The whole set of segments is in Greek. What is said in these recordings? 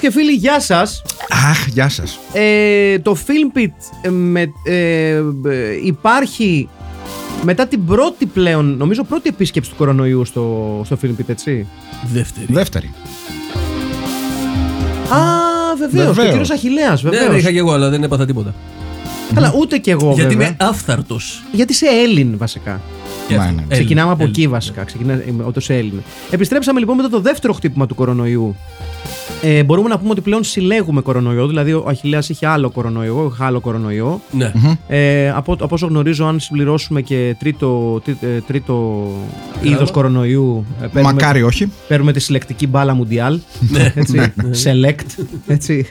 και φίλοι, γεια σας. Αχ, γεια σας. Ε, το Film Pit ε, με, ε, ε, υπάρχει μετά την πρώτη πλέον, νομίζω πρώτη επίσκεψη του κορονοϊού στο, στο Film Pit, έτσι; Δεύτερη. Δεύτερη. Α, βεβαίως. Και ο Βεβαίως. κύριος Αχηλέα, Ναι, βεβαίως. ναι, είχα και εγώ, αλλά δεν έπαθα τίποτα. Καλά, ούτε κι εγώ. Γιατί βέβαια. είμαι άφθαρτος. Γιατί είσαι Έλλην βασικά. Ναι, ναι. Ξεκινάμε από εκεί βασικά. Ξεκινάμε όταν είσαι Έλλην. Επιστρέψαμε λοιπόν μετά το δεύτερο χτύπημα του κορονοϊού. Ε, μπορούμε να πούμε ότι πλέον συλλέγουμε κορονοϊό. Δηλαδή, ο Αχηλέας είχε άλλο κορονοϊό, εγώ είχα άλλο κορονοϊό. Ναι. Ε, από, από όσο γνωρίζω, αν συμπληρώσουμε και τρίτο, τρί- ε, τρίτο είδος κορονοϊού, ε, παίρνουμε, Μακάρι όχι. παίρνουμε τη συλλεκτική μπάλα Μουντιάλ. Ναι. έτσι, select. Έτσι.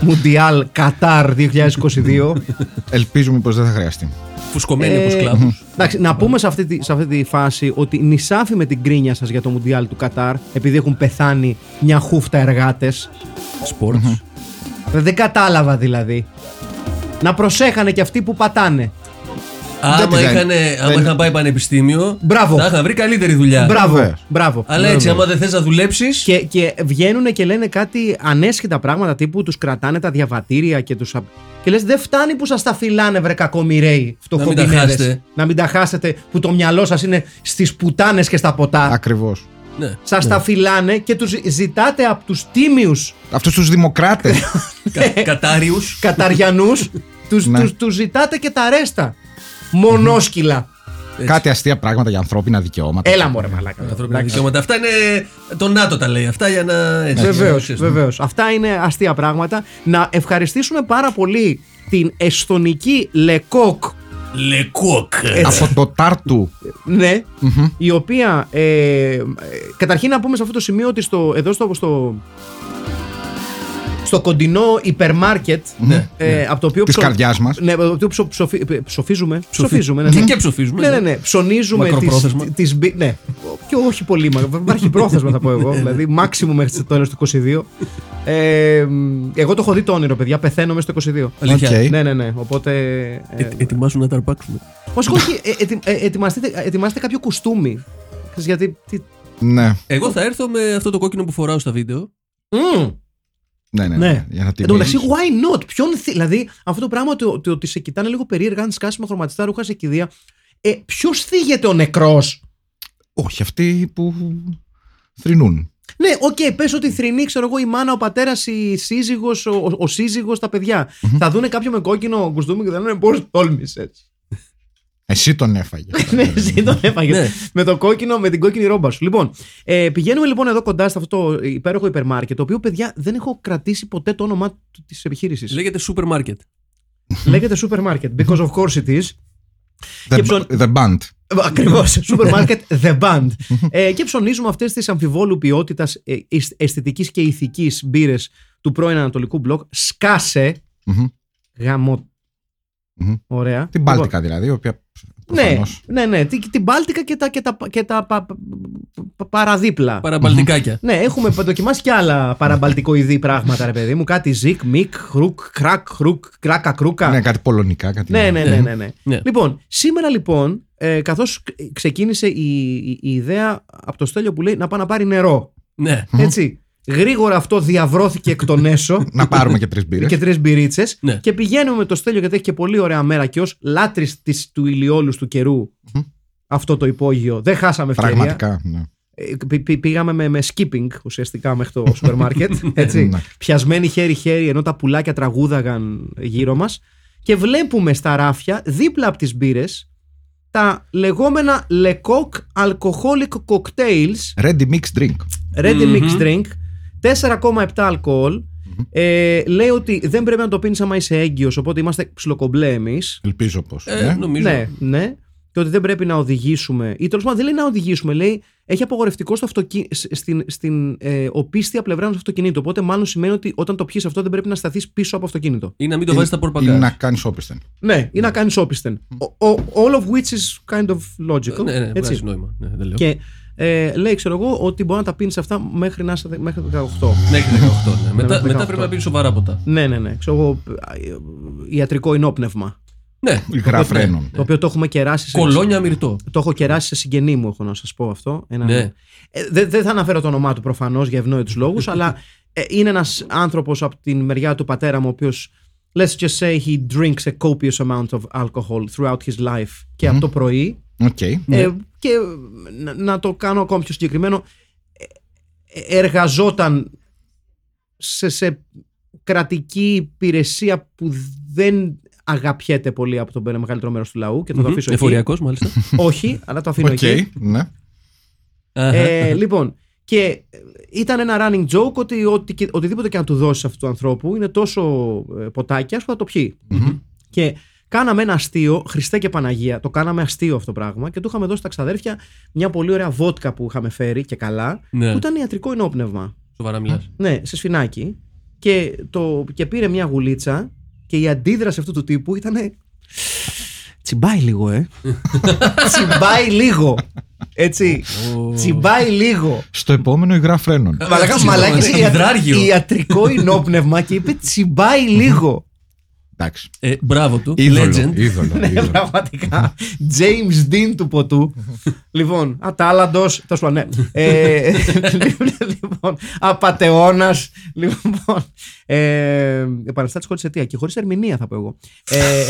Μουντιάλ Κατάρ 2022. Ελπίζουμε πως δεν θα χρειαστεί. Φουσκωμένοι Ε, από κλάδους. Εντάξει, να πούμε σε αυτή, τη, σε αυτή τη φάση ότι νησάφι με την κρίνια σας για το Μουντιάλ του Κατάρ, επειδή έχουν πεθάνει μια χούφτα εργάτες. Σπορτς. Δεν κατάλαβα δηλαδή. Να προσέχανε και αυτοί που πατάνε. Άμα, δεν- είχαν, άμα δεν- είχαν πάει πανεπιστήμιο, Μπράβο. θα είχαν βρει καλύτερη δουλειά. Μπράβο. Βεβαίως. Μπράβο. Αλλά έτσι, άμα δεν θες να δουλέψει. Και, και βγαίνουν και λένε κάτι ανέσχετα πράγματα τύπου τους κρατάνε τα διαβατήρια και τους. Και λες, δεν φτάνει που σας τα φυλάνε, βρε κακομοιραίοι. φτωχομπινέδες. χάσετε. Να μην τα χάσετε, που το μυαλό σας είναι στις πουτάνες και στα ποτά. Ακριβώς. Ναι. Σας τα φυλάνε και τους ζητάτε από τους τίμιους Αυτούς τους δημοκράτες. Κα- Κατάριους. καταριανούς, τους, Ναι. τους, τους ζητάτε και τα ρέστα. Μονόσκυλα. Κάτι αστεία πράγματα για ανθρώπινα δικαιώματα. Έλα μωρέ μαλάκα. Ανθρώπινα δικαιώματα. Αυτά είναι. Το ΝΑΤΟ τα λέει. Αυτά για να. έτσι, Βεβαίως, ξέρεις. βεβαίως. Αυτά είναι αστεία πράγματα. Να ευχαριστήσουμε πάρα πολύ την εσθονική Λεκόκ. Λεκόκ. Από το Τάρτου. Ναι, η οποία. Ε, ε, καταρχήν να πούμε σε αυτό το σημείο ότι στο, εδώ στο, στο, στο κοντινό υπερμάρκετ. Ναι, ε, από το οποίο Της καρδιάς μας. Ναι, από το οποίο ψο, ψοφι- ε, ψοφίζουμε. Ψοφίζουμε, ναι, Και, ναι. και ψοφίζουμε. Ναι, ναι, ναι. Ψωνίζουμε τις, Μακροπρόθεσμα. τις, μπι- Ναι, και όχι πολύ. μα- Υπάρχει πρόθεσμα, θα πω εγώ. δηλαδή, μάξιμου μέχρι το τέλος του 22. Ε, εγώ το έχω δει το όνειρο, παιδιά. Πεθαίνω μέσα στο 22. Αλήθεια. Οκ. Ναι, ναι, ναι. Οπότε. Ε, Ε, ετοιμάσου να τα αρπάξουμε. όχι, όχι. Ε, ετι- ε, ετοιμαστείτε, ετοιμάστε κάποιο κουστούμι. Ξέρεις, Γιατί. Τι... Ναι. Εγώ θα έρθω με αυτό το κόκκινο που φοράω στα βίντεο. Μμμ. Ναι, ναι. Ναι. ναι. Για να Εν τω μεταξύ, τιμήσεις. why not? Ποιον θυ- Δηλαδή, αυτό το πράγμα ότι, ότι, ότι σε κοιτάνε λίγο περίεργα, αν σκάσει με χρωματιστά ρούχα σε κηδεία. Ε, Ποιος θίγεται ο νεκρός; Όχι, αυτοί που θρυνούν. Ναι, οκ, πες ότι θρυνεί, ξέρω εγώ, η μάνα, ο πατέρας, η σύζυγος, ο, ο, ο σύζυγος, τα παιδιά. Θα δούνε κάποιο με κόκκινο κουστούμι και θα λένε πώς τόλμησες; Εσύ τον έφαγες. ναι, εσύ τον έφαγες. Ναι. με το κόκκινο, με την κόκκινη ρόμπα σου. Λοιπόν, ε, πηγαίνουμε λοιπόν εδώ κοντά σε αυτό το υπέροχο υπερμάρκετ, το οποίο παιδιά δεν έχω κρατήσει ποτέ το όνομα της επιχείρησης. Λέγεται σούπερ μάρκετ. Λέγεται σούπερ μάρκετ, because of course it is. The, Και ψων- the Band. Ακριβώς. Σούπερ μάρκετ The Band. ε, και ψωνίζουμε αυτές τις αμφιβόλου ποιότητας, ε, αισθητικής και ηθικής μπύρες του πρώην Ανατολικού μπλοκ. Σκάσε. Μμμ. Γαμό. Μμμ. Ωραία. Την Μπάλτικα δηλαδή, η οποία. Λοιπόν, Ναι, προφανώς- ναι, ναι. Την, την Μπάλτικα και τα, και τα, και τα πα- πα- παραδίπλα. Παραμπαλτικάκια. Ναι, έχουμε δοκιμάσει και άλλα παραμπαλτικοειδή πράγματα, ρε παιδί μου. Κάτι ζικ, μικ, χρουκ, κρακ, χρουκ, κράκα, κρούκα. Ναι, κάτι πολωνικά. Κάτι Ναι, ναι, ναι, ναι, ναι. Ναι. Λοιπόν, σήμερα λοιπόν, ε, καθώς ξεκίνησε η, η, η ιδέα από το Στέλιο που λέει να πάει να πάρει νερό. Ναι. Έτσι. Γρήγορα αυτό διαβρώθηκε εκ των έσω Να πάρουμε και τρεις μπύρες. και τρεις μπυρίτσε. Ναι. Και πηγαίνουμε με το Στέλιο γιατί έχει και πολύ ωραία μέρα και ως λάτρης του ηλιόλους του καιρού αυτό το υπόγειο. Δεν χάσαμε ευκαιρία. Πραγματικά. Ναι. Ε, πη- πη- πήγαμε με, με skipping ουσιαστικά μέχρι το σούπερ μάρκετ. Έτσι. Ναι. Πιασμένοι χέρι-χέρι ενώ τα πουλάκια τραγούδαγαν γύρω μας και βλέπουμε στα ράφια δίπλα από τις μπύρες τα λεγόμενα Lecoq Alcoholic Cocktails Ready mixed drink. Ready Mixed Drink 4,7 αλκοόλ Ε, λέει ότι δεν πρέπει να το πίνεις άμα είσαι έγκυος, οπότε είμαστε ψιλοκομπλέ εμεί. Ελπίζω πως. Ε, νομίζω. Ναι, ναι. Και ότι δεν πρέπει να οδηγήσουμε. Ή τέλος πάντων δεν λέει να οδηγήσουμε. Λέει έχει απογορευτικό στο αυτοκι... σ- στην, στην ε, οπίστια πλευρά του αυτοκινήτου. Οπότε μάλλον σημαίνει ότι όταν το πιεις αυτό δεν πρέπει να σταθείς πίσω από αυτοκίνητο. Ή να μην το βάζεις στα Ή να πορπαγκάζ. κάνεις όπισθεν. Ναι, ή να κάνεις όπισθεν. Ο- ο- All of which is kind of logical. Ναι, ναι, έτσι. βγάζει νόημα. Ναι, δεν λέω. Και ε, λέει, ξέρω εγώ, ότι μπορεί να τα πίνεις αυτά μέχρι να είσαι μέχρι 18. Μέχρι 18. Ναι. Μετά, μέχρι μετά 18. πρέπει να πίνεις σοβαρά ποτά. Ναι, ναι, ναι. Ξέρω εγώ, ε, ιατρικό ενόπνευμα. Ναι. Υγρά φρένων. Το οποίο το έχουμε κεράσει σε. Κολόνια μυρτό. Το έχω κεράσει σε συγγενή μου, έχω να σας πω αυτό. Ένα... Ναι. Ε, δεν δεν θα αναφέρω το όνομά του προφανώς για ευνόητους λόγους, αλλά ε, είναι ένας άνθρωπος από την μεριά του πατέρα μου, ο οποίος. Let's just say he drinks a copious amount of alcohol throughout his life και από το πρωί. Οκ. Ε, και να, να το κάνω ακόμη πιο συγκεκριμένο, ε, ε, εργαζόταν σε, σε κρατική υπηρεσία που δεν αγαπιέται πολύ από το μεγαλύτερο μέρος του λαού και το, το αφήσω εκεί. Εφοριακός, μάλιστα. Όχι, αλλά το αφήνω Οκ. εκεί. Ναι. Αχα. Ε, λοιπόν, και ήταν ένα running joke ότι, ότι και- οτιδήποτε και να του δώσεις αυτού του ανθρώπου είναι τόσο ε, ποτάκια που θα το πιει. Και κάναμε ένα αστείο, Χριστέ και Παναγία, το κάναμε αστείο αυτό το πράγμα και του είχαμε δώσει στα ξαδέρφια μια πολύ ωραία βότκα που είχαμε φέρει και καλά, Ναι. που ήταν ιατρικό ενόπνευμα. Σοβαρά μιλάς. Ναι, σε σφινάκι. Και, το, και πήρε μια γουλίτσα και η αντίδραση αυτού του τύπου ήταν. Τσιμπάει λίγο, ε. Τσιμπάει λίγο. Έτσι. Τσιμπάει λίγο. Στο επόμενο υγρά φρένων. Μαλάκα, αυτό μαλάκα, είναι ιατρ- υδράργυρο. ιατρικό ενόπνευμα και είπε τσιμπάει λίγο. Εντάξει. Ε, μπράβο του. Είδωλο. Legend. Είδωλο. Ναι, είδωλο. πραγματικά. James Dean του ποτού. λοιπόν, ατάλαντο. Τέλο πάντων, ναι. Ε, λοιπόν, απαταιώνα. Λοιπόν. Ε, Επαναστάτης χωρίς αιτία και χωρίς ερμηνεία, θα πω εγώ. Ε,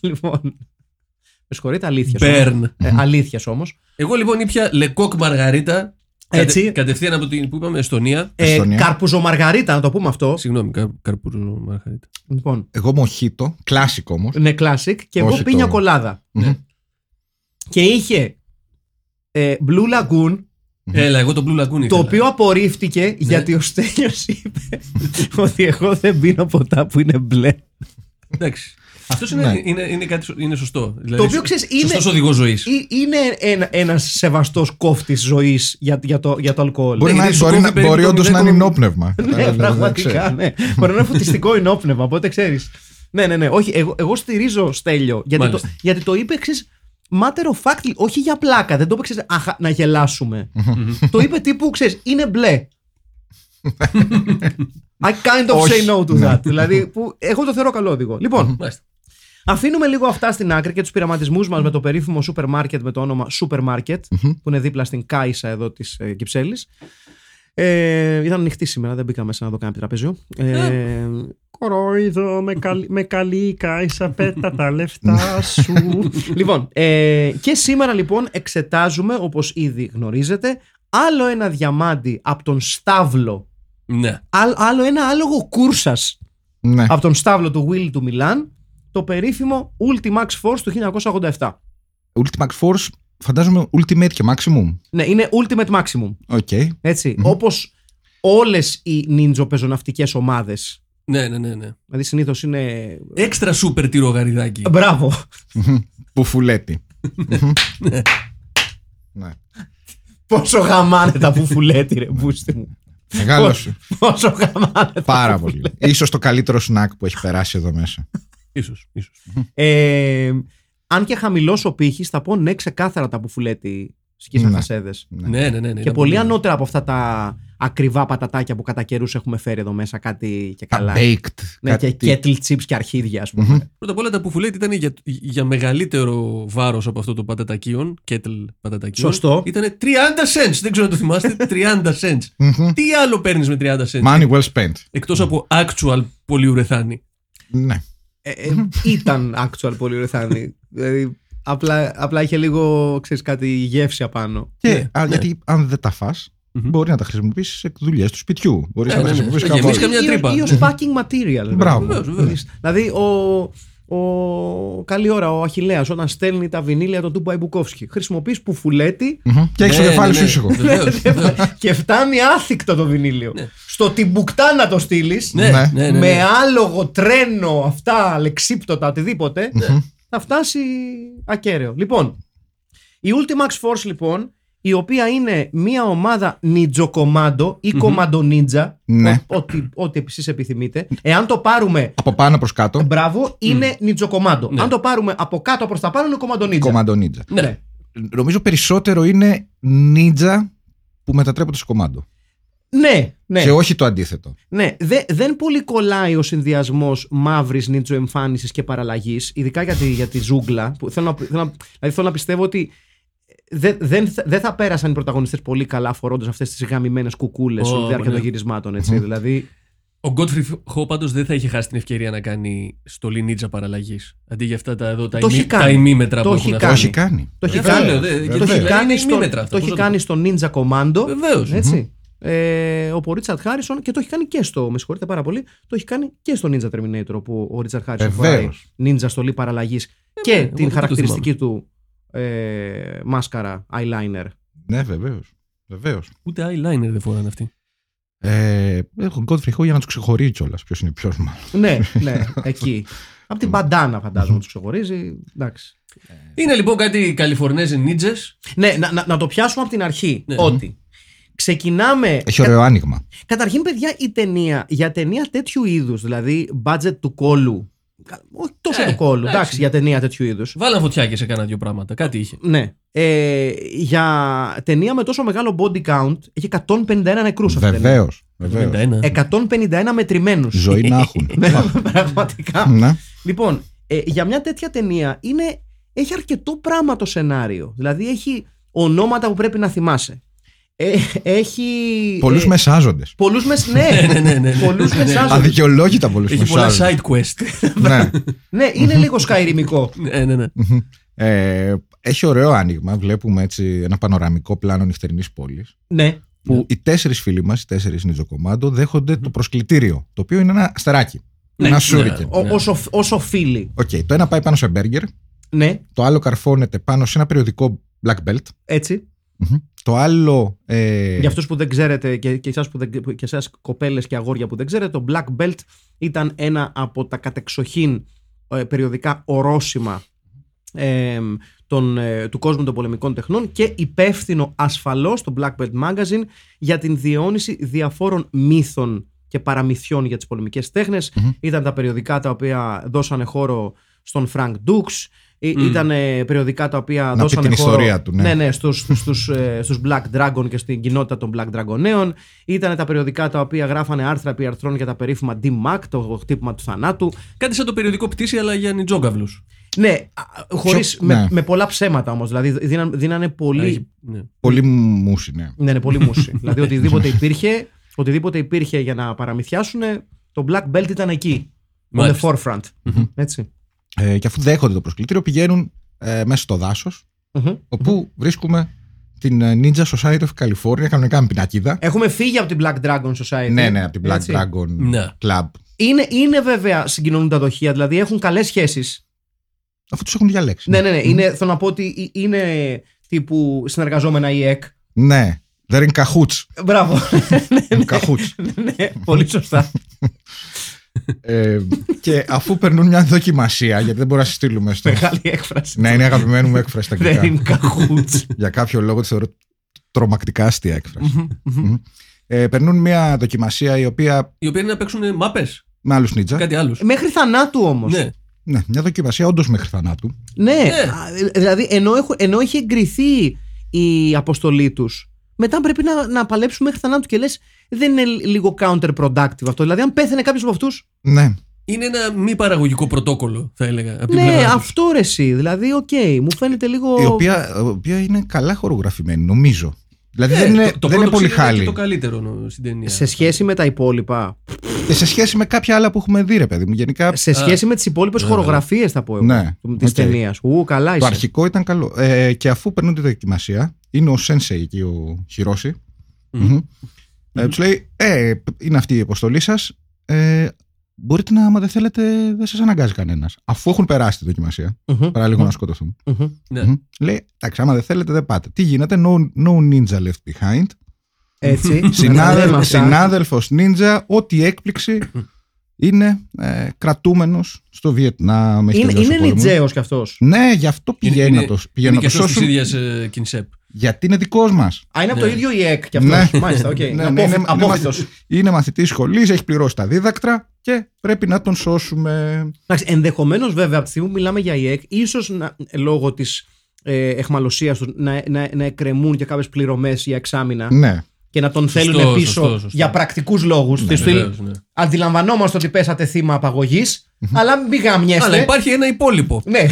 λοιπόν. Με συγχωρείτε, αλήθειας. Burn. αλήθειας όμως. Εγώ λοιπόν ήπια Λεκόκ Μαργαρίτα. Έτσι. Κατε, κατευθείαν από την που είπαμε Εστονία. Ε, Εστονία. καρπουζομαργαρίτα, να το πούμε αυτό. Συγγνώμη, κα, καρπούζο Μαργαρίτα. Λοιπόν, Εγώ μοχίτο, κλάσικο όμως. είναι classic και εγώ Όχι πίνια το- κολάδα. Ναι. Και είχε ε, Blue Lagoon Έλα, εγώ το Blue Lagoon Το ήθελα. οποίο απορρίφθηκε γιατί ο Στέλιος είπε ότι εγώ δεν πίνω ποτά που είναι μπλε. Εντάξει. Αυτός είναι, Ναι. είναι, είναι, κάτι, σω- είναι σωστό. Δηλαδή, Το οποίο ξέρεις είναι. Σωστός οδηγός ζωής. ή- Είναι ένα, ένας σεβαστός κόφτης ζωής για, για, το, για το αλκοόλ. Μπορεί, Ναι, να, γιατί σου μπορεί, κόβει να, περίπου μπορεί το όντως να 0,0. είναι ενόπνευμα. ναι, Δεν- δεν πραγματικά, ξέρω. ναι. Μπορεί να είναι φωτιστικό ενόπνευμα, οπότε ξέρεις. Ναι, ναι, ναι. Όχι, εγώ, εγώ στηρίζω Στέλιο. Γιατί το, Μάλιστα. γιατί το είπε, ξέρεις, matter of fact, όχι για πλάκα. Δεν το είπε, ξέρεις, αχα, να γελάσουμε. το είπε τύπου, ξέρεις, είναι μπλε. I kind of Όχι. say no to that. δηλαδή, που εγώ το θεωρώ καλό οδηγό. Λοιπόν, Μάλιστα. Αφήνουμε λίγο αυτά στην άκρη και τους πειραματισμούς μας με το περίφημο σούπερ μάρκετ με το όνομα Super Market, που είναι δίπλα στην Κάισα εδώ της ε, Κυψέλης. Ε, ήταν ανοιχτή σήμερα, δεν μπήκα μέσα να δω κανένα τραπέζιο. Ε, Κορόιδο, με, καλή, με καλή η Κάισα, πέτα τα λεφτά σου. λοιπόν, ε, και σήμερα λοιπόν εξετάζουμε, όπως ήδη γνωρίζετε, άλλο ένα διαμάντι από τον Στάβλο. Ναι. Άλλο, άλλο ένα άλογο κούρσας Ναι. από τον στάβλο του Will του Μιλάν, το περίφημο Ultimax Force του 1987. Ultimax Force, φαντάζομαι Ultimate και Maximum. Ναι, είναι Ultimate Maximum. OK. Έτσι. Όπως όλες οι ninja πεζοναυτικές ομάδες. Ναι, ναι, ναι. ναι. Δηλαδή συνήθως είναι. Έξτρα σούπερ τυρογαριδάκι. Μπράβο. Πουφουλέτη. Ναι. Πόσο γαμάνε τα πουφουλέτη, ρε μπούστη μου. Μεγάλο σου. Πόσο γαμάνε τα Πάρα πολύ. Ίσως το καλύτερο σνακ που έχει περάσει εδώ μέσα. Ίσως, ίσως. Ε, αν και χαμηλός ο πύχης, θα πω ναι, ξεκάθαρα τα πουφουλέτη σκίσαν Ναι. χασέδε. Ναι. Ναι, ναι, ναι. ναι, Και ήταν πολύ ανώτερα από αυτά τα ακριβά πατατάκια που κατά καιρούς έχουμε φέρει εδώ μέσα, κάτι και Τα καλά. baked. Ναι, και κάτι- kettle chips και αρχίδια, ας πούμε. Πρώτα απ' όλα τα πουφουλέτη ήταν για, για μεγαλύτερο βάρος από αυτό το πατατακίον, kettle πατατακίον. Σωστό. Ήταν 30 cents. Δεν ξέρω αν το θυμάστε. 30 cents. Μμμ. Τι άλλο παίρνεις με 30 cents; Money well spent. Εκτός από actual πολυουρεθάνη. Ναι. Ε, ε, ήταν actual πολυουρεθάνη. δηλαδή, απλά, απλά είχε λίγο, ξέρεις, κάτι γεύση απάνω. Και, Ναι, α, ναι. Γιατί αν δεν τα φας, Μμμ. μπορεί να τα χρησιμοποιήσεις σε δουλειές του σπιτιού. Μπορείς Ε, να τα ναι, ναι. χρησιμοποιήσεις Ε, κάπου γεμίσει αλλού. καμιά Ή- τρύπα. Ή ως packing material. Μπράβο. Βεβαίως, βεβαίως. Δηλαδή, ο, ο, καλή ώρα, ο Αχιλέας όταν στέλνει τα βινίλια του Ντούμπαϊ Μπουκόφσκι, χρησιμοποιείς πουφουλέτη Μμμ. Και έχεις το Ναι, κεφάλι ναι, σου ναι. ήσυχο. Βεβαίως, βεβαίως. και φτάνει άθικτο το βινίλιο. Ναι. στο Τιμπουκτά να το στείλεις. Ναι, Ναι. ναι, ναι, ναι. με άλογο, τρένο, αυτά, αλεξίπτωτα, οτιδήποτε, θα φτάσει ακέραιο. Λοιπόν, η Ultimax Force λοιπόν, η οποία είναι μια ομάδα Ninja Commando ή Commando Ninja, Ναι. ό- ό,τι, ό,τι εσείς επιθυμείτε. Εάν το πάρουμε Από πάνω προς κάτω, μπράβο, είναι Ninja Commando. Ναι. Αν το πάρουμε από κάτω προς τα πάνω, είναι Commando Ninja. κομμάντο ninja. Ναι. Νομίζω περισσότερο είναι ninja που μετατρέπονται σε κομμάντο. Ναι, ναι. Και όχι το αντίθετο. Ναι, δε, δεν πολύ κολλάει ο συνδυασμός μαύρης νίτσο εμφάνισης και παραλλαγής, ειδικά για τη, για τη ζούγκλα. Που θέλω, να, θέλω, να, δηλαδή θέλω να πιστεύω ότι δεν, δεν, θα- δεν θα πέρασαν οι πρωταγωνιστές πολύ καλά φορώντας αυτές τις γαμημένες κουκούλες Ω, όλη τη διάρκεια ναι. των γυρισμάτων. Έτσι, δηλαδή. Ο Godfrey Ho πάντως δεν θα είχε χάσει την ευκαιρία να κάνει στολή νίτσα παραλλαγής. Αντί για αυτά τα, εδώ, τα, Το έχει ημί, κάνει. τα ημίμετρα Το που έχει έχουν Το κάνει. έχει κάνει. Το έχει αυτό κάνει, λέω, δε- το γιατί έχει δηλαδή κάνει, είναι στο, ημίμετρα αυτό, το έχει πώς να κάνει στο Ninja Commando. Βεβαίως. Έτσι. Ε, ο Ρίτσαρτ Χάρισον και το έχει κάνει και στο. Με συγχωρείτε πάρα πολύ. Το έχει κάνει και στο Ninja Terminator όπου ο Ρίτσαρτ Χάρισον φοράει Βεβαίως. Ninja στολή παραλλαγής και ναι, εγώ την δεν το χαρακτηριστική του ε, μάσκαρα eyeliner. Ναι, βεβαίως. Βεβαίως. Ούτε eyeliner δεν φοράνε αυτοί. Ε, έχω Godfrey Ho για να τους ξεχωρίζει κιόλας. Ποιος είναι ποιος, μάλλον. ναι, ναι, εκεί. Από την μπαντάνα φαντάζομαι τους ξεχωρίζει. Εντάξει. Είναι λοιπόν κάτι Καλιφορνέζοι νίτζε. Ναι, να, να, να το πιάσουμε από την αρχή. Ναι. Ότι ξεκινάμε. Έχει ωραίο άνοιγμα. Καταρχήν, παιδιά, η ταινία για ταινία τέτοιου είδους, δηλαδή budget του κόλου. Όχι τόσο Ε, του κόλου, εντάξει. εντάξει, για ταινία τέτοιου είδους. Βάλαν φωτιά και σε κάνα δύο πράγματα. Κάτι είχε. Ναι. Ε, για ταινία με τόσο μεγάλο body count έχει 151 νεκρούς αυτή η ταινία. Βεβαίως. 51. 151 μετρημένους. Ζωή να έχουν. Ναι, πραγματικά. Ναι. Λοιπόν, ε, για μια τέτοια ταινία είναι, έχει αρκετό πράγμα το σενάριο. Δηλαδή έχει ονόματα που πρέπει να θυμάσαι. Ε, έχει. Πολλούς ε, μεσάζοντες. Πολλούς μες, ναι, ναι, ναι, ναι. πολλούς Ναι, ναι. μεσάζοντες. Αδικαιολόγητα πολλούς Έχει πολλά μεσάζοντες. side quest. ναι. Ναι, είναι λίγο σκαϊρημικό. ναι, ναι, ναι. Ε, έχει ωραίο άνοιγμα. Βλέπουμε έτσι ένα πανοραμικό πλάνο νυχτερινής πόλης. ναι. Που οι τέσσερις φίλοι μας, οι τέσσερις Νιντζοκομάντο, δέχονται το προσκλητήριο. Το οποίο είναι ένα αστεράκι. Ναι, ένα σούρικεν. ναι. Ο- όσο, όσο φίλοι. Οκ, το ένα πάει πάνω σε μπέργκερ. Ναι, Το άλλο καρφώνεται πάνω σε ένα περιοδικό black belt. έτσι. Μμμ. Το άλλο. Ε, Για αυτούς που δεν ξέρετε και, και, εσάς που δεν, και εσάς κοπέλες και αγόρια που δεν ξέρετε, το Black Belt ήταν ένα από τα κατεξοχήν ε, περιοδικά ορόσημα ε, των, ε, του κόσμου των πολεμικών τεχνών και υπεύθυνο ασφαλώς το Black Belt Magazine για την διαιώνιση διαφόρων μύθων και παραμυθιών για τις πολεμικές τέχνες. Ήταν τα περιοδικά τα οποία δώσανε χώρο στον Frank Dukes. Ε, Ήταν ε, περιοδικά τα οποία πει δώσανε την χώρο ιστορία του, ναι. ναι, ναι, στους, στους, ε, στους Black Dragon και στην κοινότητα των Black Dragonέων. Ήταν τα περιοδικά τα οποία γράφανε άρθρα επί αρθρών για τα περίφημα D-Mac, το χτύπημα του θανάτου. Κάτι σαν το περιοδικό πτήση, αλλά για νιτζόγκαυλους. Ναι, χωρί. Πιο- με, ναι. με πολλά ψέματα όμως. Δηλαδή δίνανε, δίνανε πολύ. Ναι. Πολύ μουσι, ναι. Ναι, ναι, πολύ μουσι. δηλαδή οτιδήποτε υπήρχε, οτιδήποτε υπήρχε για να παραμυθιάσουν, το Black Belt ήταν εκεί. On the Μάλιστα. forefront. Έτσι. Ε, και αφού δέχονται το προσκλητήριο, πηγαίνουν ε, μέσα στο δάσος, Μμμ. όπου βρίσκουμε την ε, Ninja Society of California, κανονικά με πινακίδα. Έχουμε φύγει από την Black Dragon Society. ναι, ναι, από την Black Έτσι. Dragon Ναι. Club. Είναι, είναι βέβαια συγκοινωνούν τα δοχεία, δηλαδή έχουν καλές σχέσεις. Αφού τους έχουν διαλέξει. Ναι, ναι, ναι. Είναι, θέλω να πω ότι ε- είναι τύπου συνεργαζόμενα η ΕΚ. Ναι, they're in cahoots. Μπράβο. In cahoots. ναι, πολύ σωστά. ε, και αφού περνούν μια δοκιμασία, γιατί δεν μπορούμε να σε στείλουμε στο. Μεγάλη έκφραση. ναι, είναι αγαπημένη μου έκφραση στα Δεν αγγλικά. είναι καχούτς. Για κάποιο λόγο τη θεωρώ τρομακτικά αστεία έκφραση. Μμμ. ε, περνούν μια δοκιμασία η οποία Οι οποίοι είναι να παίξουν μάπες. με άλλους νίντζα. Κάτι άλλους. Μέχρι θανάτου όμως. Ναι. Ναι, μια δοκιμασία όντως μέχρι θανάτου. Ναι, Ναι. α, δηλαδή ενώ, έχω, ενώ έχει εγκριθεί η αποστολή τους, μετά πρέπει να, να παλέψουν μέχρι θανάτου και λες, δεν είναι λίγο counterproductive αυτό. Δηλαδή, αν πέθανε κάποιος από αυτού. Ναι. Είναι ένα μη παραγωγικό πρωτόκολλο, θα έλεγα. Από την Ναι, πλευρά τους. αυτό ρε εσύ. Δηλαδή, οκ, μου φαίνεται λίγο. Η οποία, η οποία είναι καλά χορογραφημένη, νομίζω. Δηλαδή Ε, δεν είναι, το, το δεν είναι πρώτο πολύ ξύλο είναι χάλι. και το καλύτερο νο- στην ταινία. Σε σχέση με τα υπόλοιπα. Και σε σχέση με κάποια άλλα που έχουμε δει, ρε παιδί μου. Γενικά Σε σχέση με τις υπόλοιπες βέβαια. χορογραφίες, θα πω εγώ. Ναι, Της οκ. ταινίας. Ου, καλά το είσαι. αρχικό ήταν καλό. Ε, και αφού περνούν τη δοκιμασία, είναι ο Σένσεϊ εκεί, ο Χιρόση. Μμμ. Ε, τους λέει: Ε, είναι αυτή η αποστολή σας. Ε, μπορείτε να, άμα δεν θέλετε, δεν σας αναγκάζει κανένας. Αφού έχουν περάσει τη δοκιμασία, Μμμ. παρά λίγο να σκοτωθούν. Μμμ. Ναι. Μμμ. Λέει: Εντάξει, άμα δεν θέλετε, δεν πάτε. Τι γίνεται, no, no ninja left behind. Έτσι. να τα Συνάδελ, λέμε αυτά. συνάδελφος Νίντζα, ό,τι έκπληξη είναι ε, κρατούμενος στο Βιετνάμ. έχει Είναι, τελειώσει είναι ο πόλεμος. Νίντζα κι αυτός. Ναι, γι' αυτό πηγαίνει να το, πηγαίνει είναι να και το αυτό τη σώσουν. ίδια ε, Κινσέπ. Γιατί είναι δικός μας. Α, είναι από το Ναι. ίδιο ΙΕΚ κι αυτός. Ναι. Μάλιστα, οκ. Ναι, ναι, Απόφοι- είναι, είναι, απόφοιτος. μαθη- είναι μαθητής σχολής, έχει πληρώσει τα δίδακτρα και πρέπει να τον σώσουμε. Εντάξει, ενδεχομένως βέβαια από τη στιγμή που μιλάμε για ΙΕΚ, ίσως λόγω της ε, εχμαλωσίας τους να, να, να εκκρεμούν και κάποιες πληρωμές για εξάμεινα Ναι. και να τον Σωστό, θέλουν πίσω σωστό, σωστό. για πρακτικούς λόγους. Ναι, βεβαίως, ναι. Αντιλαμβανόμαστε ότι πέσατε θύμα απαγωγής, αλλά μην γαμιέστε. Αλλά υπάρχει ένα υπόλοιπο. Ναι.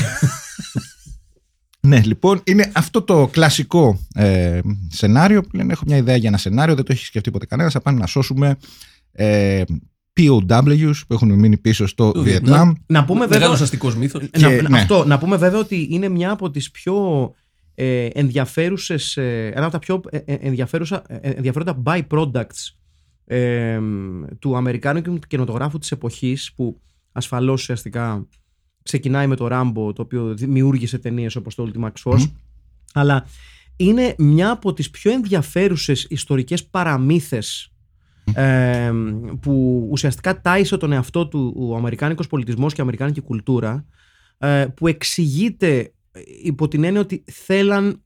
Ναι, λοιπόν, είναι αυτό το κλασικό ε, σενάριο που λένε: Έχω μια ιδέα για ένα σενάριο, δεν το έχει σκεφτεί ποτέ κανένας. Θα πάνε να σώσουμε ε, POWs που έχουν μείνει πίσω στο Το Βιετνάμ. να πούμε βέβαια. Μεγάλος αστικός μύθος. να, Και- να- ναι. αυτό, να πούμε βέβαια ότι είναι μια από τις πιο ε, ενδιαφέρουσες, ε, ένα από τα πιο ε, ε, ενδιαφέρουσα, ε, ενδιαφέροντα byproducts ε, του Αμερικάνικου κινηματογράφου της εποχής που ασφαλώς ουσιαστικά ξεκινάει με το Ράμπο το οποίο δημιούργησε ταινίες όπως το Ultima Force αλλά είναι μια από τις πιο ενδιαφέρουσες ιστορικές παραμύθες ε, που ουσιαστικά τάισε τον εαυτό του ο Αμερικάνικος πολιτισμός και η Αμερικάνικη κουλτούρα ε, που εξηγείται υπό την έννοια ότι θέλαν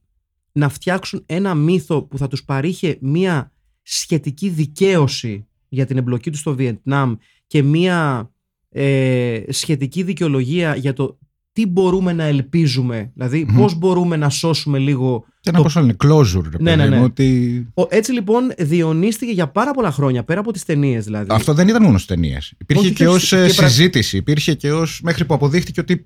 να φτιάξουν ένα μύθο που θα τους παρήχε μια σχετική δικαίωση για την εμπλοκή τους στο Βιετνάμ και μια ε, σχετική δικαιολογία για το τι μπορούμε να ελπίζουμε, δηλαδή Μμμ. πώς μπορούμε να σώσουμε λίγο Και ένα το- πώς λένε, closure. Ρε, Ναι, παιδί ναι, μου, ναι. Ότι... Ο- Έτσι λοιπόν διονύστηκε για πάρα πολλά χρόνια πέρα από τις ταινίες δηλαδή. Αυτό δεν ήταν μόνο στις ταινίες. Υπήρχε Όχι, και ως όχι, και πρα- συζήτηση. Υπήρχε και ως. μέχρι που αποδείχτηκε ότι.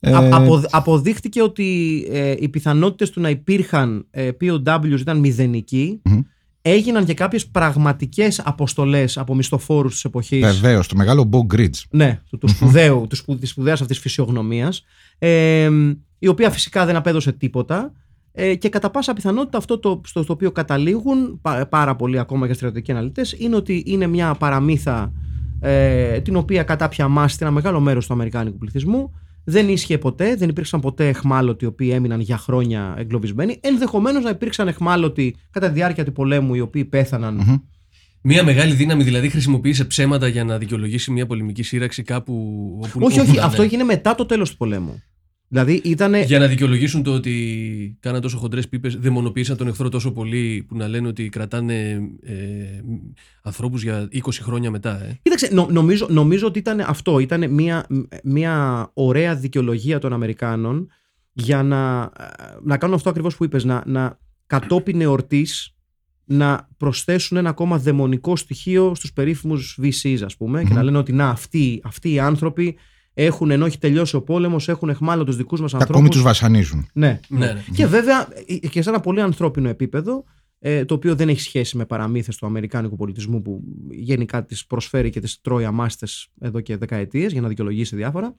ε, Α- απο- αποδείχτηκε ότι ε, οι πιθανότητες του να υπήρχαν ε, POWs ήταν μηδενικοί. Μμμ. Έγιναν και κάποιες πραγματικές αποστολές από μισθοφόρους της εποχής. Βεβαίως, το μεγάλο Bo Gridge. Ναι, του, του σπουδαίου, του σπου, της σπουδαίας αυτής φυσιογνωμίας, ε, η οποία φυσικά δεν απέδωσε τίποτα ε, και κατά πάσα πιθανότητα αυτό το, στο, στο οποίο καταλήγουν πα- πάρα πολλοί ακόμα και στρατιωτικοί αναλυτές είναι ότι είναι μια παραμύθα ε, την οποία κατάπια μάστη ένα μεγάλο μέρος του αμερικάνικου πληθυσμού δεν ίσχυε ποτέ, δεν υπήρξαν ποτέ εχμάλωτοι οι οποίοι έμειναν για χρόνια εγκλωβισμένοι. Ενδεχομένως να υπήρξαν εχμάλωτοι κατά τη διάρκεια του πολέμου οι οποίοι πέθαναν Μμμ. Μια μεγάλη δύναμη δηλαδή χρησιμοποίησε ψέματα για να δικαιολογήσει μια πολεμική σύραξη κάπου όπου. όχι, όπου όχι, να αυτό είναι. έγινε μετά το τέλος του πολέμου. Δηλαδή ήταν. Για να δικαιολογήσουν το ότι κάναν τόσο χοντρές πίπες, δαιμονοποίησαν τον εχθρό τόσο πολύ που να λένε ότι κρατάνε ε, ανθρώπους για 20 χρόνια μετά. Ε. Κοίταξε, νο- νομίζω, νομίζω ότι ήταν αυτό. Ήταν μια, μια ωραία δικαιολογία των Αμερικάνων για να, να κάνουν αυτό ακριβώς που είπες, να, να κατόπιν εορτής να προσθέσουν ένα ακόμα δαιμονικό στοιχείο στους περίφημους VCs ας πούμε και να λένε ότι να αυτοί, αυτοί οι άνθρωποι έχουν ενώ έχει τελειώσει ο πόλεμος έχουν εχμάλω τους δικούς μας Και ακόμη ανθρώπους τους βασανίζουν. ναι, Ναι, ναι. και βέβαια ε, και σε ένα πολύ ανθρώπινο επίπεδο, ε, το οποίο δεν έχει σχέση με παραμύθες του αμερικάνικου πολιτισμού που γενικά τις προσφέρει και τις τρώει αμάστες εδώ και δεκαετίες για να δικαιολογήσει διάφορα.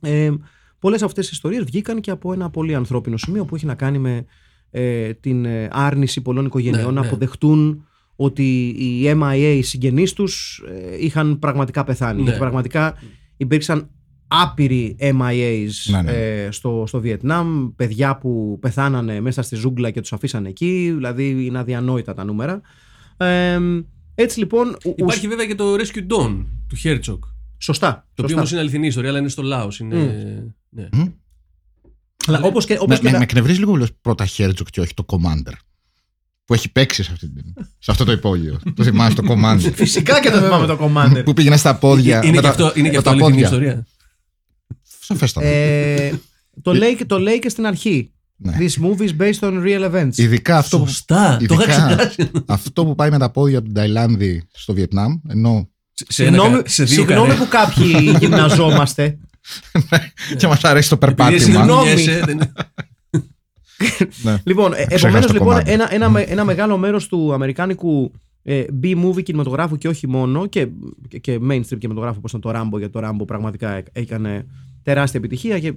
Ε, πολλές από αυτές τις ιστορίες βγήκαν και από ένα πολύ ανθρώπινο σημείο που έχει να κάνει με ε, την ε, άρνηση πολλών οικογενειών Ναι, να ναι. αποδεχτούν ότι οι MIA, οι συγγενείς τους ε, είχαν πραγματικά πεθάνει. Ναι. Γιατί πραγματικά υπήρξαν άπειροι MIAs Ναι, ναι. ε, στο, στο Βιετνάμ, παιδιά που πεθάνανε μέσα στη ζούγκλα και τους αφήσανε εκεί, δηλαδή είναι αδιανόητα τα νούμερα. Ε, έτσι λοιπόν, ου- Υπάρχει βέβαια και το Rescue Dawn του Herzog. σωστά. Το οποίο σωστά. όμως είναι αληθινή ιστορία, αλλά είναι στο Λάος. Είναι... Ναι. Αλλά όπως και, όπως Με, και με, τα- με εκνευρίζει λίγο που λες πρώτα Herzog και όχι το Commander. Που έχει παίξει σε, αυτή, την- σε αυτό το υπόγειο. το θυμάσαι το Commander. Φυσικά και το θυμάμαι το Commander. που πήγαινε στα πόδια. Είναι με και τα- αυτό, είναι και με αυτό τα αληθινή πόδια. ιστορία. Σαφέστατα. ε, το, λέει, και- το λέει και στην αρχή. Ναι. This movie is based on real events. Ειδικά αυτό, που, Σωστά. Το είχα ειδικά ξεχάσει. αυτό που πάει με τα πόδια από την Ταϊλάνδη στο Βιετνάμ, ενώ Σε, ένα Συγγνώμη, κα- σε δύο συγγνώμη καρέ. που κάποιοι γυμναζόμαστε. και μας αρέσει το Επειδή περπάτημα. συγγνώμη. συνομιλιέσαι, δεν- Ναι. Λοιπόν, ε, Ξέχασα επομένως το λοιπόν κομμάτι. ένα, ένα, με- ένα μεγάλο μέρος του αμερικάνικου ε, B-movie κινηματογράφου και όχι μόνο και, και, και mainstream κινηματογράφου όπως ήταν το Rambo γιατί το Rambo πραγματικά έ- έκανε τεράστια επιτυχία και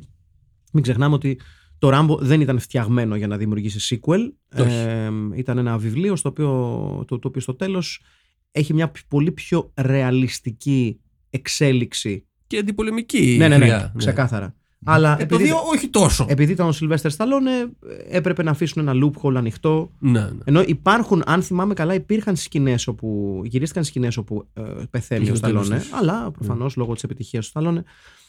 μην ξεχνάμε ότι το Rambo δεν ήταν φτιαγμένο για να δημιουργήσει sequel. Όχι. Ε, ήταν ένα βιβλίο στο οποίο, το, το οποίο στο τέλος έχει μια π- πολύ πιο ρεαλιστική εξέλιξη Και αντιπολεμική. ναι, ναι, ναι, χρειά, ξεκάθαρα. Αλλά Ε, το επειδή, 2 όχι τόσο. επειδή ήταν ο Σιλβέστερ Σταλόνε, έπρεπε να αφήσουν ένα loophole ανοιχτό. ναι, ναι. Ενώ υπάρχουν, αν θυμάμαι καλά, υπήρχαν σκηνές όπου γυρίστηκαν σκηνές όπου ε, πεθαίνει Είχε ο το τέλος Σταλόνε. της. Αλλά προφανώς λόγω της επιτυχίας του Σταλόνε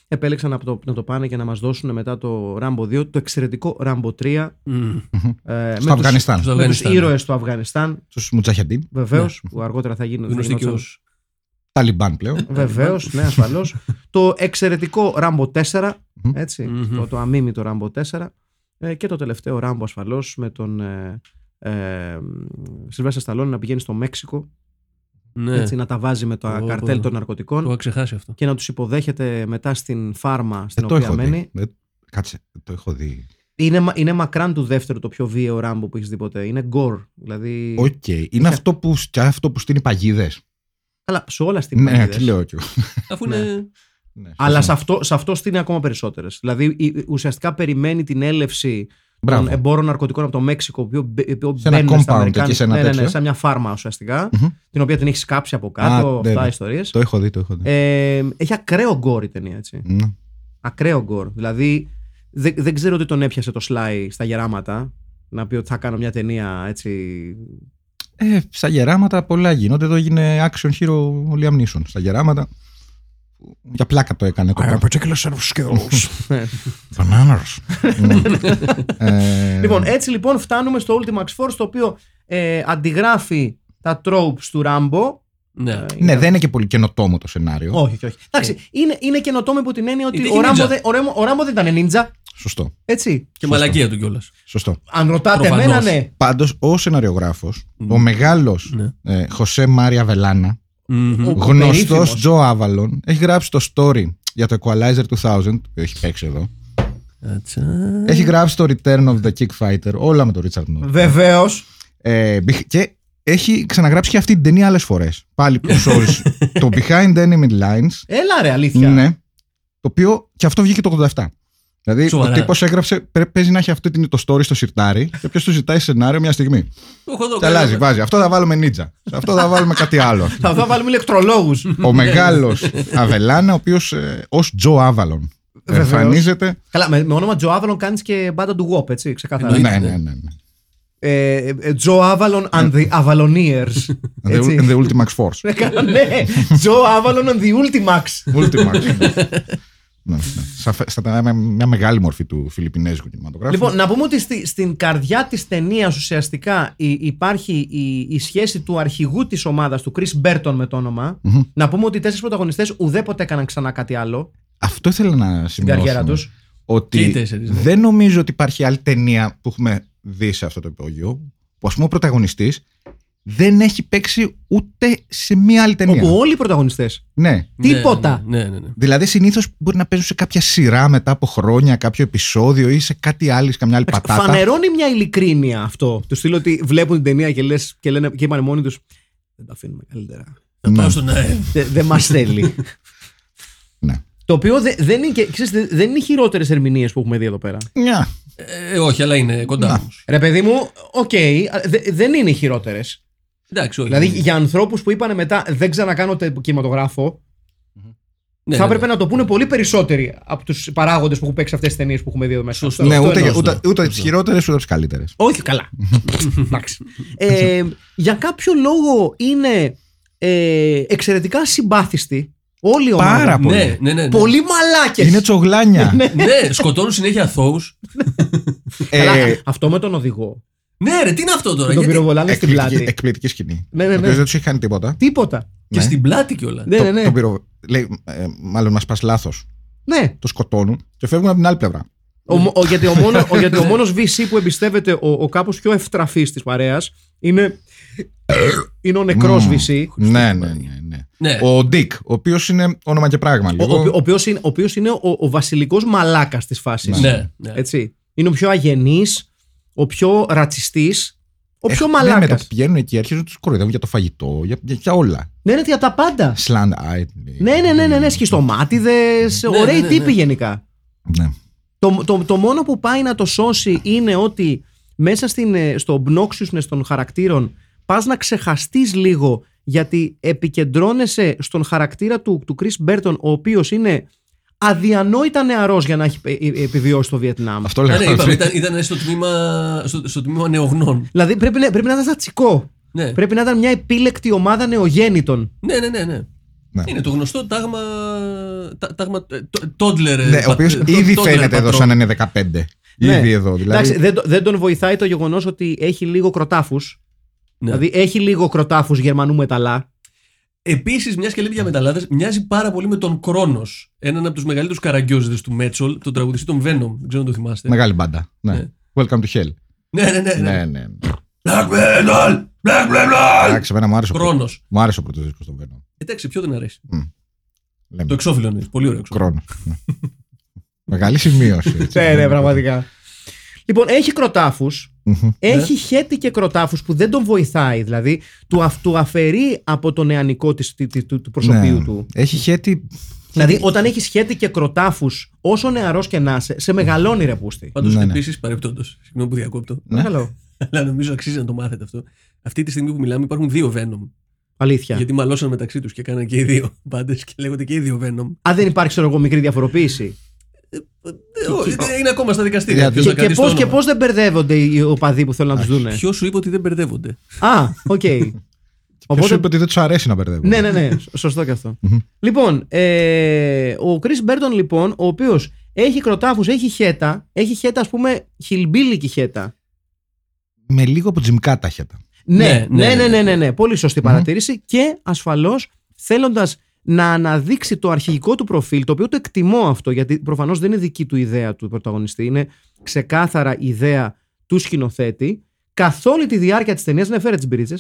επέλεξαν να το, να το πάνε και να μας δώσουν μετά το Rambo 2 το εξαιρετικό Rambo 3 Μμ. ε, Στο Αφγανιστάν. Στο με τους Αφγανιστάν. ήρωες του Αφγανιστάν Στους Μουτζαχεντίν. βεβαίως, Ναι. που αργότερα θα γίνουν. Γνωστή και ως Ταλιμπάν πλέον. Βεβαίως, ναι, ασφαλώς. το εξαιρετικό Rambo 4, έτσι, Μμμ. το, το αμίμητο Rambo 4 ε, και το τελευταίο Rambo ασφαλώς με τον ε, ε, Σιλβέστερ Σταλόνε να πηγαίνει στο Μέξικο Ναι, έτσι, να τα βάζει με τα Ω, καρτέλ πω. των το ναρκωτικών είχα ξεχάσει αυτό. και να τους υποδέχεται μετά στην φάρμα Ε, στην το οποία έχω μένει. δει. Ε, Κάτσε, το έχω δει. Είναι, μα- είναι μακράν του δεύτερου το πιο βίαιο Ράμπο που έχεις δει ποτέ. Είναι gore. Δηλαδή. Οκ. Είναι αυτό που, και αυτό που στείνει παγίδες. Καλά, σε όλα στην Ναι, τι λέω κι εγώ. Αφού Ναι. είναι. Ναι, Αλλά σωστά. σε αυτό, σε αυτό στείνει ακόμα περισσότερες. Δηλαδή η- ουσιαστικά περιμένει την έλευση Μπράβο. των εμπόρων ναρκωτικών από το Μέξικο, που μπαι- που Σε ένα μπαίνουν στα compound Αμερικάνικα- εκεί, σε ένα ναι, ναι, ναι, τέτοιο. σαν μια φάρμα ουσιαστικά, Μμμ. την οποία την έχεις σκάψει από κάτω, Α, ναι, αυτά ναι. ιστορίες. Το έχω δει, το έχω δει. Ε, έχει ακραίο γκορ η ταινία, έτσι. Ναι. Ακραίο γκορ. Δηλαδή δεν, δεν ξέρω τι τον έπιασε το Σλάι στα γεράματα. Να πει ότι θα κάνω μια ταινία έτσι. Ε, στα γεράματα πολλά γίνονται. Εδώ έγινε action hero ο Liam Neeson. Στα γεράματα. Για πλάκα το έκανε. Το πράγμα. particular set of skills. Bananas. Ναι. Ε, λοιπόν, έτσι λοιπόν φτάνουμε στο Ultimax Force το οποίο ε, αντιγράφει τα tropes του Rambo. Ναι. Ναι, δεν είναι και πολύ καινοτόμο το σενάριο. Όχι, όχι, όχι. Εντάξει, είναι, είναι καινοτόμο υπό την έννοια ότι Γιατί ο ninja. Rambo, δεν, ο, Rambo, ο Rambo δεν ήταν νίντζα. Σωστό. Έτσι. Και μαλακία του κιόλας. Σωστό. Αν ρωτάτε Προφανώς. εμένα, ναι. Πάντως, ο σεναριογράφος, ο μεγάλος Ναι. ε, Χωσέ Μάρια Βελάνα, Ο- γνωστός περίφημος. Τζο Άβαλον, έχει γράψει το story για το Equalizer 2000, που έχει παίξει εδώ. Έχει γράψει το Return of the Kick Fighter, όλα με τον Richard Norton. Βεβαίως. Ε, μπιχ- και έχει ξαναγράψει και αυτή την ταινία άλλες φορές. Πάλι που sorry, το Behind Enemy Lines. Έλα ρε, αλήθεια. Ναι. Το οποίο και αυτό βγήκε το 87. Δηλαδή Σοβαρά. ο τύπος έγραψε, πρέπει, παίζει να έχει αυτό την- το story στο σιρτάρι και ποιο του ζητάει σενάριο μια στιγμή. Το έχω εδώ. Και αλλάζει, βάζει. Αυτό θα βάλουμε νίτσα. Σε αυτό θα βάλουμε κάτι άλλο. Θα θα βάλουμε ηλεκτρολόγους. ο μεγάλος Αβελάνα, ο οποίος ε, ως Τζο Άβαλον Βεβαίως. εμφανίζεται. Καλά, με, με όνομα Τζο Άβαλον κάνεις και μπάντα του Wop, έτσι, ξεκάθαρα. Εννοείται. Ναι, ναι, ναι. ναι. Ε, Τζο Άβαλον and the Avaloneers. The, Έτσι. the Ultimax Force. Ναι, καλά, ναι. Τζο Άβαλον and the Ultimax. Ultimax. Ναι, ναι. Σα- στα- με μια μεγάλη μορφή του Φιλιππινέζικου κινηματογράφου. Λοιπόν, να πούμε ότι στη- στην καρδιά της ταινίας ουσιαστικά η- υπάρχει η, η σχέση του αρχηγού της ομάδας, του Chris Burton με το όνομα. Να πούμε ότι οι τέσσερις πρωταγωνιστές ουδέποτε έκαναν ξανά κάτι άλλο Αυτό ήθελα να στην καριέρα σημειώσω. τους. Και οι Ότι τέσσερις, ναι. δεν νομίζω ότι υπάρχει άλλη ταινία που έχουμε δει σε αυτό το υπόγειο που ας πούμε ο πρωταγωνιστής δεν έχει παίξει ούτε σε μία άλλη ταινία. Όπου όλοι οι πρωταγωνιστές. Ναι. Ναι, τίποτα. Ναι, ναι, ναι. Δηλαδή συνήθως μπορεί να παίζουν σε κάποια σειρά μετά από χρόνια, κάποιο επεισόδιο ή σε κάτι άλλο, σε καμιά άλλη πατάτα. Φανερώνει μια ειλικρίνεια αυτό. Του στείλω ότι βλέπουν την ταινία και, λες, και, λένε, και είπαν μόνοι τους. Δεν τα αφήνουμε καλύτερα. Θα πάω στον ΑΕΒ. Δεν δεν μας θέλει. Ναι. Το οποίο δε- δεν είναι, και, ξέρεις, δε- δεν είναι οι χειρότερες ερμηνείες που έχουμε δει εδώ πέρα. Μια. Ε, όχι, αλλά είναι κοντά Να. όμως. Ρε παιδί μου, οκ, δε- δεν είναι οι χειρότερες. Εντάξει, όχι. Δηλαδή για ανθρώπους που είπαν μετά δεν ξανακάνω τε- κινηματογράφο, Ναι, θα ναι, έπρεπε ναι. να το πούνε πολύ περισσότεροι από τους παράγοντες που έχουν παίξει αυτές τις ταινίες που έχουμε δει εδώ μέσα. Σωστό. Αυτό- Ναι, αυτό ούτε, εννοώ. ούτε, σωστό. ούτε, τις χειρότερες ούτε τις καλύτερες. Όχι, καλά. Εντάξει. ε, για κάποιο λόγο είναι ε, εξαιρετικά συμπάθιστοι. Όλοι οι ομάδα. Πάρα πολύ. Ναι, ναι, ναι. ναι. Πολύ μαλάκες. Είναι τσογλάνια. Ναι, σκοτώνουν συνέχεια αθώους. Ε, αυτό με τον οδηγό. Ναι, ρε, τι είναι αυτό τώρα. Τον Γιατί... πυροβολάνε στην εκπληκτική, πλάτη. εκπληκτική σκηνή. Ναι, ναι, Ο ναι. οποίος δεν τους έχει κάνει τίποτα. Τίποτα. Και Ναι. στην πλάτη κιόλας. Ναι, Το- ναι, ναι. τον πυρο- Λέει, ε, μάλλον μα πα λάθος. ναι. Το σκοτώνουν και φεύγουν από την άλλη πλευρά. Ο, ο, γιατί, ο μόνο, ο, γιατί ο μόνος VC που εμπιστεύεται ο, ο κάπως πιο ευτραφής της παρέας είναι, είναι ο νεκρός Μμμ. VC. Ναι, ναι, ναι. ναι. Ναι. Ο Ντίκ, ο οποίος είναι όνομα και πράγμα. Ο, Λίγο. ο, ο, οποίος είναι, ο οποίος είναι ο, ο βασιλικός μαλάκας της φάσης. Ναι, ναι. Έτσι. Είναι ο πιο αγενής, ο πιο ρατσιστής, ο πιο Έχουν- ναι, με το μαλάκας. που πηγαίνουν εκεί αρχίζουν να τους κοροϊδεύουν για το φαγητό, για, για, για όλα. Ναι, ναι, για τα πάντα. Slant eyed. Ναι, ναι, ναι, ναι, ναι σχιστομάτιδες, Ναι, ωραίοι ναι, ναι, τύποι ναι. γενικά. Ναι. Το, το, το μόνο που πάει να το σώσει είναι ότι μέσα στην, ε, στο obnoxiousness των χαρακτήρων πας να ξεχαστείς λίγο γιατί επικεντρώνεσαι στον χαρακτήρα του, του Chris Burton ο οποίος είναι αδιανόητα νεαρός για να έχει ε, ε, επιβιώσει το Βιετνάμ. Αυτό Α, ναι, λέγαμε. είπαμε, ήταν, ήταν στο, τμήμα, στο, στο τμήμα νεογνών. Δηλαδή πρέπει, να- πρέπει να ήταν στατσικό. Ναι. Πρέπει να ήταν μια επίλεκτη ομάδα νεογέννητων. ναι, ναι, ναι, ναι. Ναι. Είναι το γνωστό τάγμα. τα- τάγμα ε, το- Τόντλερ. ε, Ναι, ο πα- οποίος το- ήδη τόντλερ φαίνεται εδώ πατρόν. σαν να είναι 15. Ναι. Ήδη εδώ. Δηλαδή, Εντάξει, δεν, το- δεν τον βοηθάει το γεγονός ότι έχει λίγο κροτάφους. Ναι. Δηλαδή έχει λίγο κροτάφους Γερμανού μεταλλά. Επίσης, μιας και λέει για μεταλλάδες, μοιάζει πάρα πολύ με τον Κρόνος. Έναν από τους μεγαλύτερους καραγκιόζηδε του Μέτσολ, τον τραγουδιστή των Venom. Δεν ξέρω αν το θυμάστε. Μεγάλη μπάντα. Ναι. Ναι. Welcome to hell. Ναι, ναι, ναι. ναι. Ναι, ναι. Black metal! Black metal! Εντάξει, εμένα μου άρεσε ο πρώτος- Κρόνος. Μου άρεσε ο πρώτος δίσκος στον Venom. Εντάξει, ποιο δεν αρέσει. Λέμε. Το εξώφυλλο είναι. Πολύ ωραίο εξώφυλλο. Κρόνος. Ναι. Μεγάλη σημείωση. έτσι. Ναι, ναι, πραγματικά. Λοιπόν, έχει κροτάφους. Μμμ. Έχει χέτη και κροτάφους που δεν τον βοηθάει. Δηλαδή, του, αφ- του αφαιρεί από το νεανικό της, τη- τη- του, του προσωπίου Ναι. του. Έχει χέτη. Δηλαδή, όταν έχεις χέτη και κροτάφους, όσο νεαρός και να είσαι, σε μεγαλώνει ρε πούστη. Πάντως, Ναι, ναι. επίσης, παρεπτόντω, συγγνώμη που διακόπτω, Ναι. Καλό. αλλά νομίζω αξίζει να το μάθετε αυτό. Αυτή τη στιγμή που μιλάμε υπάρχουν δύο Venom. Αλήθεια. Γιατί μαλώσαν μεταξύ τους και κάναν και οι δύο πάντες και λέγονται και οι δύο Venom. Αν δεν υπάρχει, ξέρω εγώ, μικρή διαφοροποίηση. Ε, όχι, Είναι ακόμα στα δικαστήρια. Γιατί- Ποιος Και, θα και κρατήσει το πώ και όνομα. πώς δεν μπερδεύονται οι οπαδοί που θέλουν να τους δούνε; Ποιος σου είπε ότι δεν μπερδεύονται; Α, οκ. Ποιος σου είπε ότι δεν τους αρέσει να μπερδεύουν. Ναι, ναι, ναι. Σωστό και αυτό. λοιπόν, ε, ο Chris Burton, λοιπόν, ο οποίος έχει κροτάφους, έχει χαίτα, έχει χαίτα, ας πούμε, χιλμπίλικη χαίτα. Με λίγο από Gymkata χαίτα. Ναι, Ναι, ναι, ναι, ναι, ναι. ναι, ναι, ναι. Πολύ σωστή παρατήρηση. Και ασφαλώς θέλοντας να αναδείξει το αρχηγικό του προφίλ, το οποίο το εκτιμώ αυτό, γιατί προφανώς δεν είναι δική του ιδέα του πρωταγωνιστή, είναι ξεκάθαρα ιδέα του σκηνοθέτη. Καθ' όλη τη διάρκεια της ταινίας, ναι, φέρε τις μπρίτσε.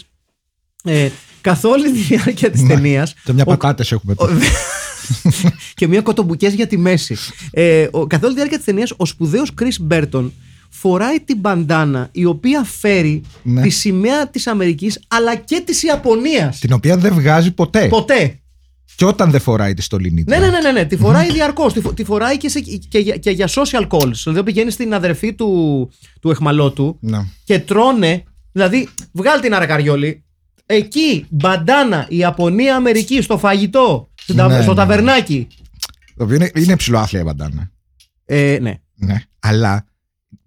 Ε, καθ' όλη τη διάρκεια της Ναι. ταινίας. Και μια πατάτες έχουμε τώρα. και μια κοτομπουκές για τη μέση. Ε, ο, καθ' όλη τη διάρκεια της ταινίας, ο σπουδαίος Chris Μπέρτον φοράει την μπαντάνα η οποία φέρει Ναι. τη σημαία της Αμερικής αλλά και της Ιαπωνίας. Την οποία δεν βγάζει ποτέ. Ποτέ. Και όταν δεν φοράει τη στολή Ναι, ναι, ναι, ναι, ναι. Τη φοράει διαρκώς. Τη, φο- τη φοράει και, σε, και, για, και για social calls. Δηλαδή πηγαίνει στην αδερφή του, του εχμαλώτου Ναι. και τρώνε. Δηλαδή, βγάλει την αρακαριόλη. Εκεί, μπαντάνα, Ιαπωνία, Αμερική, στο φαγητό, στην τα- Ναι, στο ναι. ταβερνάκι. Το οποίο είναι, είναι ψηλό άθλια η μπαντάνα. Ε, ναι. Ναι. Αλλά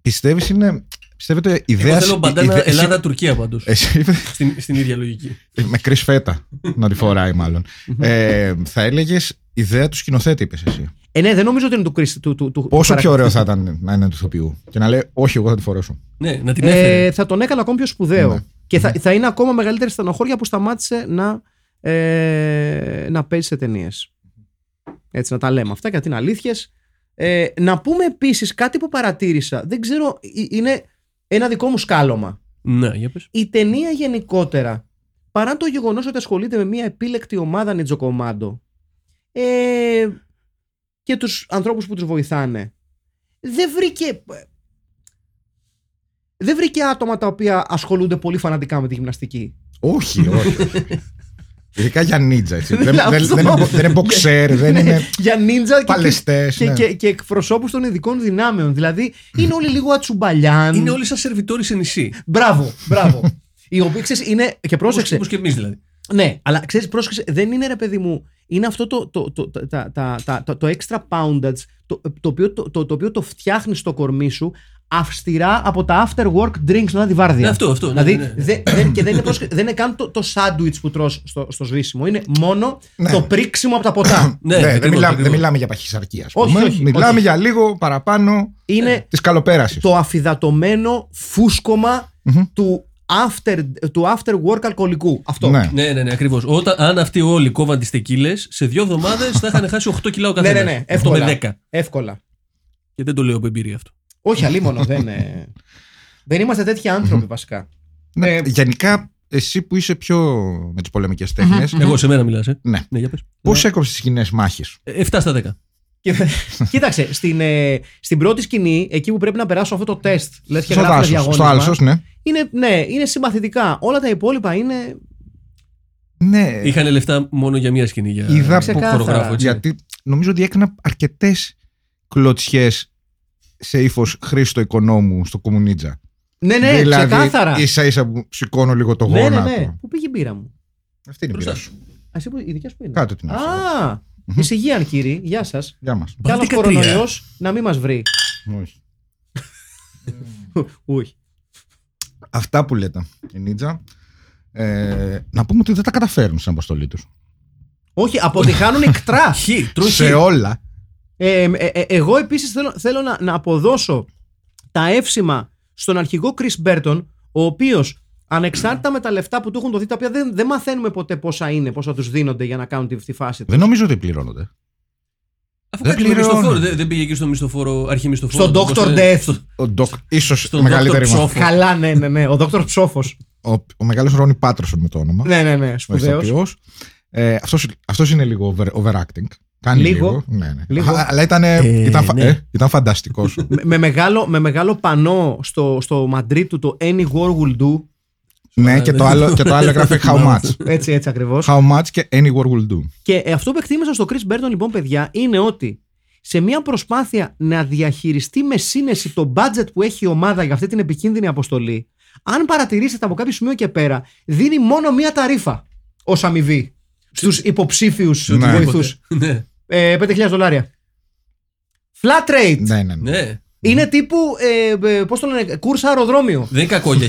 πιστεύεις είναι. Πιστεύετε ιδέα. Εγώ θέλω μπαντάνα ιδέα- εσύ- Ελλάδα-Τουρκία πάντως. Εσύ είπε. Στην, στην ίδια λογική. με κρυσφέτα να τη φοράει μάλλον. ε, θα έλεγες ιδέα του σκηνοθέτη, είπες εσύ. Ε, ναι, δεν νομίζω ότι είναι του Chris. Του, του, του, Πόσο του πιο ωραίο θα ήταν να είναι του ηθοποιού; Και να λέει, Όχι, εγώ θα τη φορέσω. Ναι, να την έφερε. Ε, θα τον έκανε ακόμη πιο σπουδαίο. Ναι. Και θα, θα είναι ακόμα μεγαλύτερη στενοχώρια που σταμάτησε να, ε, να παίζει σε ταινίες. Έτσι, να τα λέμε αυτά γιατί είναι αλήθειες. Ε, να πούμε επίσης κάτι που παρατήρησα. Δεν ξέρω, ε, είναι ένα δικό μου σκάλωμα. Ναι, για πες. Η ταινία γενικότερα, παρά το γεγονός ότι ασχολείται με μια επίλεκτη ομάδα νιτζοκομάντο ε, και τους ανθρώπους που τους βοηθάνε, δεν βρήκε... Δεν βρήκε άτομα τα οποία ασχολούνται πολύ φανατικά με τη γυμναστική. Όχι, όχι. Ειδικά για νίτζα. Έτσι. δεν, Δηλαδή, δεν, αυτό. δεν, είναι, δεν είναι μποξέρ, δεν είναι Για νίντζα και, παλαιστές. και, και, και εκπροσώπους των ειδικών δυνάμεων. Δηλαδή είναι όλοι λίγο ατσουμπαλιάν. Είναι όλοι σαν σερβιτόροι σε νησί. Μπράβο, μπράβο. Οι οποίοι ξέρεις, είναι. Και πρόσεξε. Όπως και εμείς δηλαδή. Ναι, αλλά ξέρεις, πρόσεξε, δεν είναι ρε παιδί μου. Είναι αυτό το, το, το, το, τα- τα- τα- το, το extra poundage το, το, οποίο, το, το, το οποίο το φτιάχνεις στο κορμί σου αυστηρά από τα after work drinks μετά τη βάρδια. Ναι, αυτό, αυτό, ναι, Δηλαδή, ναι, ναι. δεν- δεν- και δεν είναι, πρόσεξε, δεν είναι καν το, το sandwich που τρως στο, στο σβήσιμο. Είναι μόνο Ναι. το πρίξιμο από τα ποτά. Ναι, Ναι, δεν, ακριβώς, μιλάμε, ακριβώς. δεν μιλάμε για παχυσαρκία. ας Όχι, πούμε. όχι, Μιλάμε όχι. για λίγο παραπάνω είναι της καλοπέρασης. το αφιδατωμένο φούσκωμα του after, του after work αλκοολικού. Αυτό. Ναι. Ναι, ναι, ναι, ακριβώς. Αν αυτοί όλοι κόβαν τις τεκίλες, σε δύο εβδομάδες θα είχαν χάσει 8 κιλά ο ναι, καθένας. ναι, ναι, 8 εύκολα. με 10. Εύκολα. Και δεν το λέω από εμπειρία αυτό. Όχι, αλίμονο, δεν, ε, δεν είμαστε τέτοιοι άνθρωποι βασικά. Ναι, Ε, Γενικά, εσύ που είσαι πιο με τις πολεμικές τέχνες, Εγώ σε μένα μιλάς, ε. ναι. Ναι, για πες. πώς έκοψες τις κοινές μάχες; Ε, 7 στα 10. Και- Κοίταξε, στην, ε, στην πρώτη σκηνή, εκεί που πρέπει να περάσω αυτό το τεστ, λες και Στο γράφουν δάσο. Στο διαγώνισμα, άλσο, ναι. είναι, ναι, είναι συμπαθητικά. Όλα τα υπόλοιπα είναι. Ναι, Είχαν λεφτά μόνο για μία σκηνή για Είδα Ξεκάθαρα. χορογράφο. Έτσι. γιατί νομίζω ότι έκανα αρκετές κλωτσιές σε ύφος Χρήστο Οικονόμου στο Κομμουνίτζα. Ναι, ναι, δηλαδή, ξεκάθαρα. ίσα ίσα που σηκώνω λίγο το ναι, ναι, γόνατο. ναι. Πού πήγε η μπύρα μου; Αυτή είναι η Μπροστά πειρά σου. Α, εσύ που, η δικιά σου που είναι. Κάτω την άφησα. Α, Εισηγείαν κύριοι, γεια σας. Γεια μας. Κι άλλος Μπαλτικά κορονοϊός να μην μας βρει. Όχι. Όχι. Αυτά που λέτε, η Νίτζα. Ε, να πούμε ότι δεν τα καταφέρουν στην αποστολή τους. Όχι, αποτυχάνουν εκτρά. Χ, τρue Σε χ. όλα. Ε, ε, ε, εγώ επίσης θέλω, θέλω να, να αποδώσω τα εύσημα στον αρχηγό Chris Burton, ο οποίος ανεξάρτητα με τα λεφτά που του έχουν δοθεί, τα οποία δεν, δεν μαθαίνουμε ποτέ πόσα είναι, πόσα τους δίνονται για να κάνουν τη, τη φάση τους. Δεν νομίζω ότι πληρώνονται. Αφού Δεν κάτι με πληρώνω. μισθοφόρο, δεν, δεν πήγε εκεί στο μισθοφόρο, αρχή μισθοφόρο. Στον το Dr. πώς- Death. στο- Ο Ντοκ, ίσως Στον μεγαλύτερη Dr. μα- Ψόφος. Καλά, ναι, ναι, ναι. Ο Δόκτωρ Ψόφος. Ο, ο μεγάλος Ρόνι Πάτροσον με το όνομα. ναι, ναι, ναι. ο Σπουδαίος. ηθοποιός. Ε, αυτός, αυτός είναι λίγο over, overacting. Κάνει Λίγο. λίγο. Ναι, ναι. Λίγο. Α, Αλλά ήταν, Ε, ήταν, φα- ναι. ε, ήταν φανταστικός. με, με μεγάλο, με μεγάλο πανό στο, στο Μαντρίτ του το Any War Will Do. ναι, και το, άλλο, και το άλλο έγραφε How much. Έτσι, έτσι ακριβώς. How much και Any War Will Do. Και ε, αυτό που εκτίμησα στο Chris Burton, λοιπόν, παιδιά, είναι ότι σε μια προσπάθεια να διαχειριστεί με σύνεση το budget που έχει η ομάδα για αυτή την επικίνδυνη αποστολή, αν παρατηρήσετε από κάποιο σημείο και πέρα, δίνει μόνο μία ταρίφα ως αμοιβή στους υποψήφιους Ναι. βοηθούς. Ναι, Ε, 5.000 δολάρια. Flat rate. Ναι, ναι, ναι. Ναι. Είναι τύπου, ε, ε, πώς το λένε, κούρσα αεροδρόμιο. Δεν είναι κακό για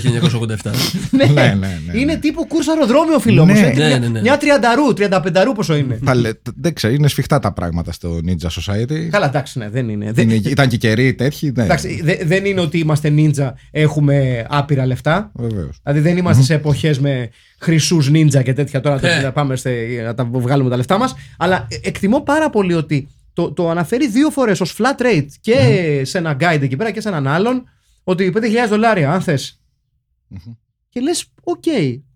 1987. ναι. ναι, ναι, ναι. Είναι τύπου κούρσα αεροδρόμιο, φίλο μου. Ναι. Έχει Ναι, μια, ναι, ναι. μια τριανταρού, τριανταπενταρού πόσο είναι. Θα λέ- δεν ξέρω, είναι σφιχτά τα πράγματα στο Ninja Society. Καλά, εντάξει, ναι, δεν είναι. Δεν, Είναι- ήταν και καιροί τέτοιοι. Ναι, εντάξει, δε- δεν είναι ότι είμαστε νίντζα, έχουμε άπειρα λεφτά. βεβαίως. Δηλαδή δεν είμαστε σε εποχές με χρυσούς νίντζα και τέτοια τώρα Ε. να πάμε στε- να τα βγάλουμε τα λεφτά μας. Αλλά ε, εκτιμώ πάρα πολύ ότι το, το αναφέρει δύο φορές ως flat rate και σε ένα guide εκεί πέρα και σε έναν άλλον ότι 5.000 δολάρια, αν θες. Και λες, οκ,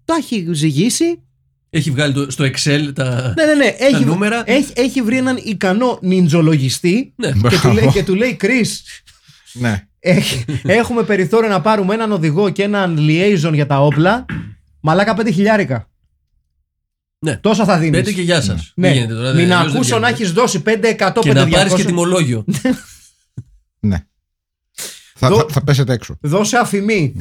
το έχει ζυγίσει. Έχει βγάλει το, στο Excel τα. Ναι, ναι, ναι. Έχει, νούμερα. έχει, έχει βρει έναν ικανό νιντζολογιστή Ναι. και, του λέει, και του λέει, Chris, Ναι. Έχ- έχουμε περιθώριο να πάρουμε έναν οδηγό και έναν liaison για τα όπλα. Μαλάκα πέντε χιλιάρικα. Ναι. Τόσα θα δίνεις. Πέντε και γεια σας. Ναι. Μην ακούσω να έχεις δώσει 5, 100, Και 5, να πάρεις και 200. τιμολόγιο. ναι. Θα, Δω- θα, θα πέσετε έξω. Δώσε αφημί.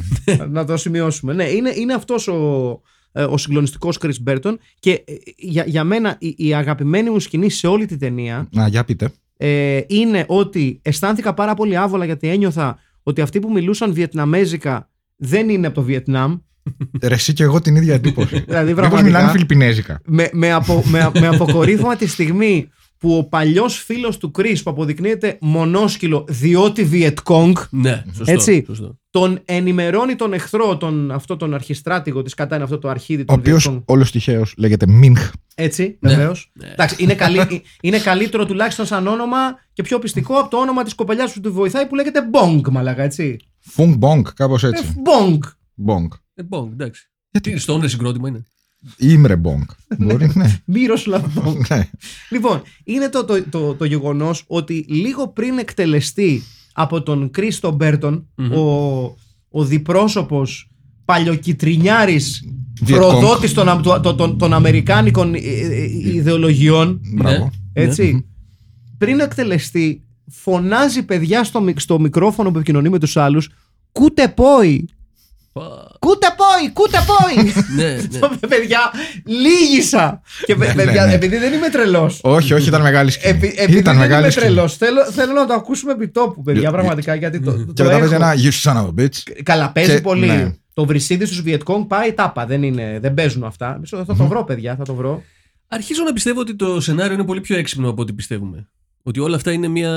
να το σημειώσουμε. Ναι, είναι, είναι αυτός ο, ε, ο συγκλονιστικός Chris Burton. Και ε, για, για μένα η, η αγαπημένη μου σκηνή σε όλη την ταινία Να, για πείτε. ε, είναι ότι αισθάνθηκα πάρα πολύ άβολα γιατί ένιωθα ότι αυτοί που μιλούσαν βιετναμέζικα δεν είναι από το Βιετνάμ. Ρε, εσύ και εγώ την ίδια εντύπωση. Δηλαδή, Μήπως πραγματικά- μιλάνε φιλιππινέζικα. με, με, απο, με, με αποκορύφωμα τη στιγμή που ο παλιός φίλος του Chris που αποδεικνύεται μονόσκυλο διότι Βιετκόγκ Ναι, σωστό. Έτσι. σωστό. τον ενημερώνει τον εχθρό, τον, αυτό τον αρχιστράτηγο της κατά είναι αυτό το αρχίδι Ο των οποίος Βιετκόγκ. όλος τυχαίως λέγεται Μίνχ. Έτσι, Ναι. βεβαίως. Ναι. Εντάξει, είναι, καλύ, είναι καλύτερο τουλάχιστον σαν όνομα και πιο πειστικό από το όνομα της κοπελιάς που του βοηθάει που λέγεται Bong, μαλάκα, έτσι. Φουνγκ Bong, κάπως Ε, έτσι. Bong. Bong. Ε, Bong, εντάξει. Γιατί; Τι, Στο όνειρο συγκρότημα είναι. Ήμρε Bong. Μπορεί, ναι. Miroslav Bong. ναι. Λοιπόν, είναι το, το, το, το γεγονός ότι λίγο πριν εκτελεστεί από τον Chris Burton, ο, ο διπρόσωπος παλιοκιτρινιάρης Βιετκόγκ. προδότης των, αμ- των, των, των Αμερικάνικων ε, ε, ιδεολογιών, Μπράβο. Ναι. έτσι, πριν εκτελεστεί, φωνάζει παιδιά στο, μικ- στο μικρόφωνο που επικοινωνεί με τους άλλους «Κούτε πόη! Πα. Κούτε πόη! Κούτε πόη!» Ναι, ναι. Το παιδιά, λύγισα. Και Ναι, παιδιά, ναι, ναι. επειδή δεν είμαι τρελός. Όχι, όχι, ήταν μεγάλη σκηνή. Επει, επειδή ήταν δεν είμαι μεγάλη σκηνή. τρελός, θέλω, θέλω να το ακούσουμε επί τόπου, παιδιά, Για- πραγματικά. Γιατί το, το Και μετά παίζει έχω. ένα You son of a bitch. Καλά, παίζει και- πολύ. ναι. Το βρυσίδι στου Βιετκόγκ πάει τάπα. Δεν, είναι, δεν παίζουν αυτά. Θα το βρω, παιδιά, θα το βρω. Αρχίζω να πιστεύω ότι το σενάριο είναι πολύ πιο έξυπνο από ό,τι πιστεύουμε. Ότι όλα αυτά είναι μια.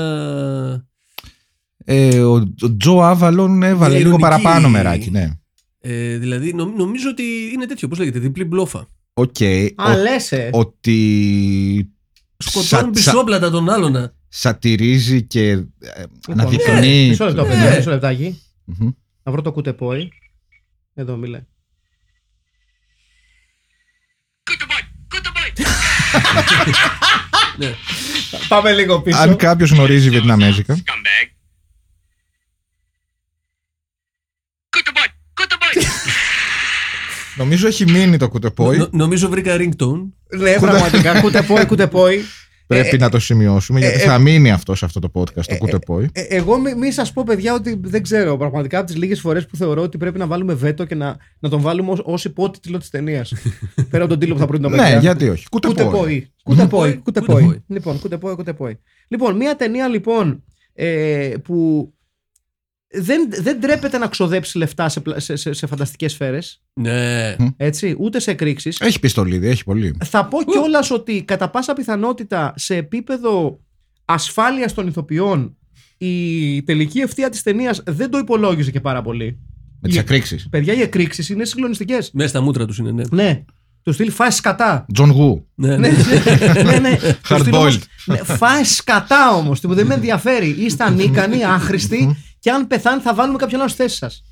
Ε, ο, ο Τζο Άβαλον έβαλε Μια λίγο ειρωνική- παραπάνω μεράκι, ναι. Ε, δηλαδή, νο- νομίζω ότι είναι τέτοιο, πώς λέγεται, διπλή μπλόφα. Οκ. Α, ο- λες, ε. Ότι Σκοτώνουν σα- σα- πισόπλατα τον άλλον. σατιρίζει και ε, Λοιπόν, αναδεικνύει. Μισό λεπτό, Ναι. παιδιά, μισό λεπτάκι. Μμμ. Να βρω το κουτεπόι. Εδώ μιλάει. Ναι. Πάμε λίγο πίσω. Αν κάποιος γνωρίζει Βιετναμέζικα. Νομίζω έχει μείνει το κουτεπόι. Νο- νομίζω βρήκα ringtone. Ναι, πραγματικά. κουτεπόι, κουτεπόι. Πρέπει να το σημειώσουμε γιατί θα μείνει αυτό σε αυτό το podcast, το κουτεπόι. Ε, εγώ μη, μη σας πω, παιδιά, ότι δεν ξέρω. Πραγματικά από τις λίγες φορές που θεωρώ ότι πρέπει να βάλουμε βέτο και να, να τον βάλουμε ως υπότιτλο της ταινίας. Πέρα από τον τίτλο που θα προτείνω Ναι, γιατί όχι. Κουτεπόι. Κουτεπόι. Κουτεπόι. Κουτεπόι. Κουτεπόι. Λοιπόν, κουτεπόι, κουτεπόι. Λοιπόν, μια ταινία λοιπόν ε, που δεν, δεν τρέπεται να ξοδέψει λεφτά σε, πλα- σε, σε, σε φανταστικές σφαίρες. Ναι. Έτσι, ούτε σε εκρήξεις. Έχει πιστολίδι, έχει πολύ. Θα πω κιόλας ότι κατά πάσα πιθανότητα σε επίπεδο ασφάλειας των ηθοποιών η τελική ευθεία της ταινίας δεν το υπολόγιζε και πάρα πολύ. Με τις Η- εκρήξεις. Παιδιά, οι εκρήξεις είναι συγκλονιστικές. Μέσα στα μούτρα τους είναι, ναι. Ναι. Του στυλ φάε σκατά. John Woo. Ναι, ναι, ναι. ναι, ναι. Του στυλ όμως, Hard-boiled. ναι, Φάε σκατά όμως. Δεν με ενδιαφέρει. Είστε ανίκανοι, άχρηστοι και αν πεθάνει θα βάλουμε κάποιον άλλος στη θέση σας.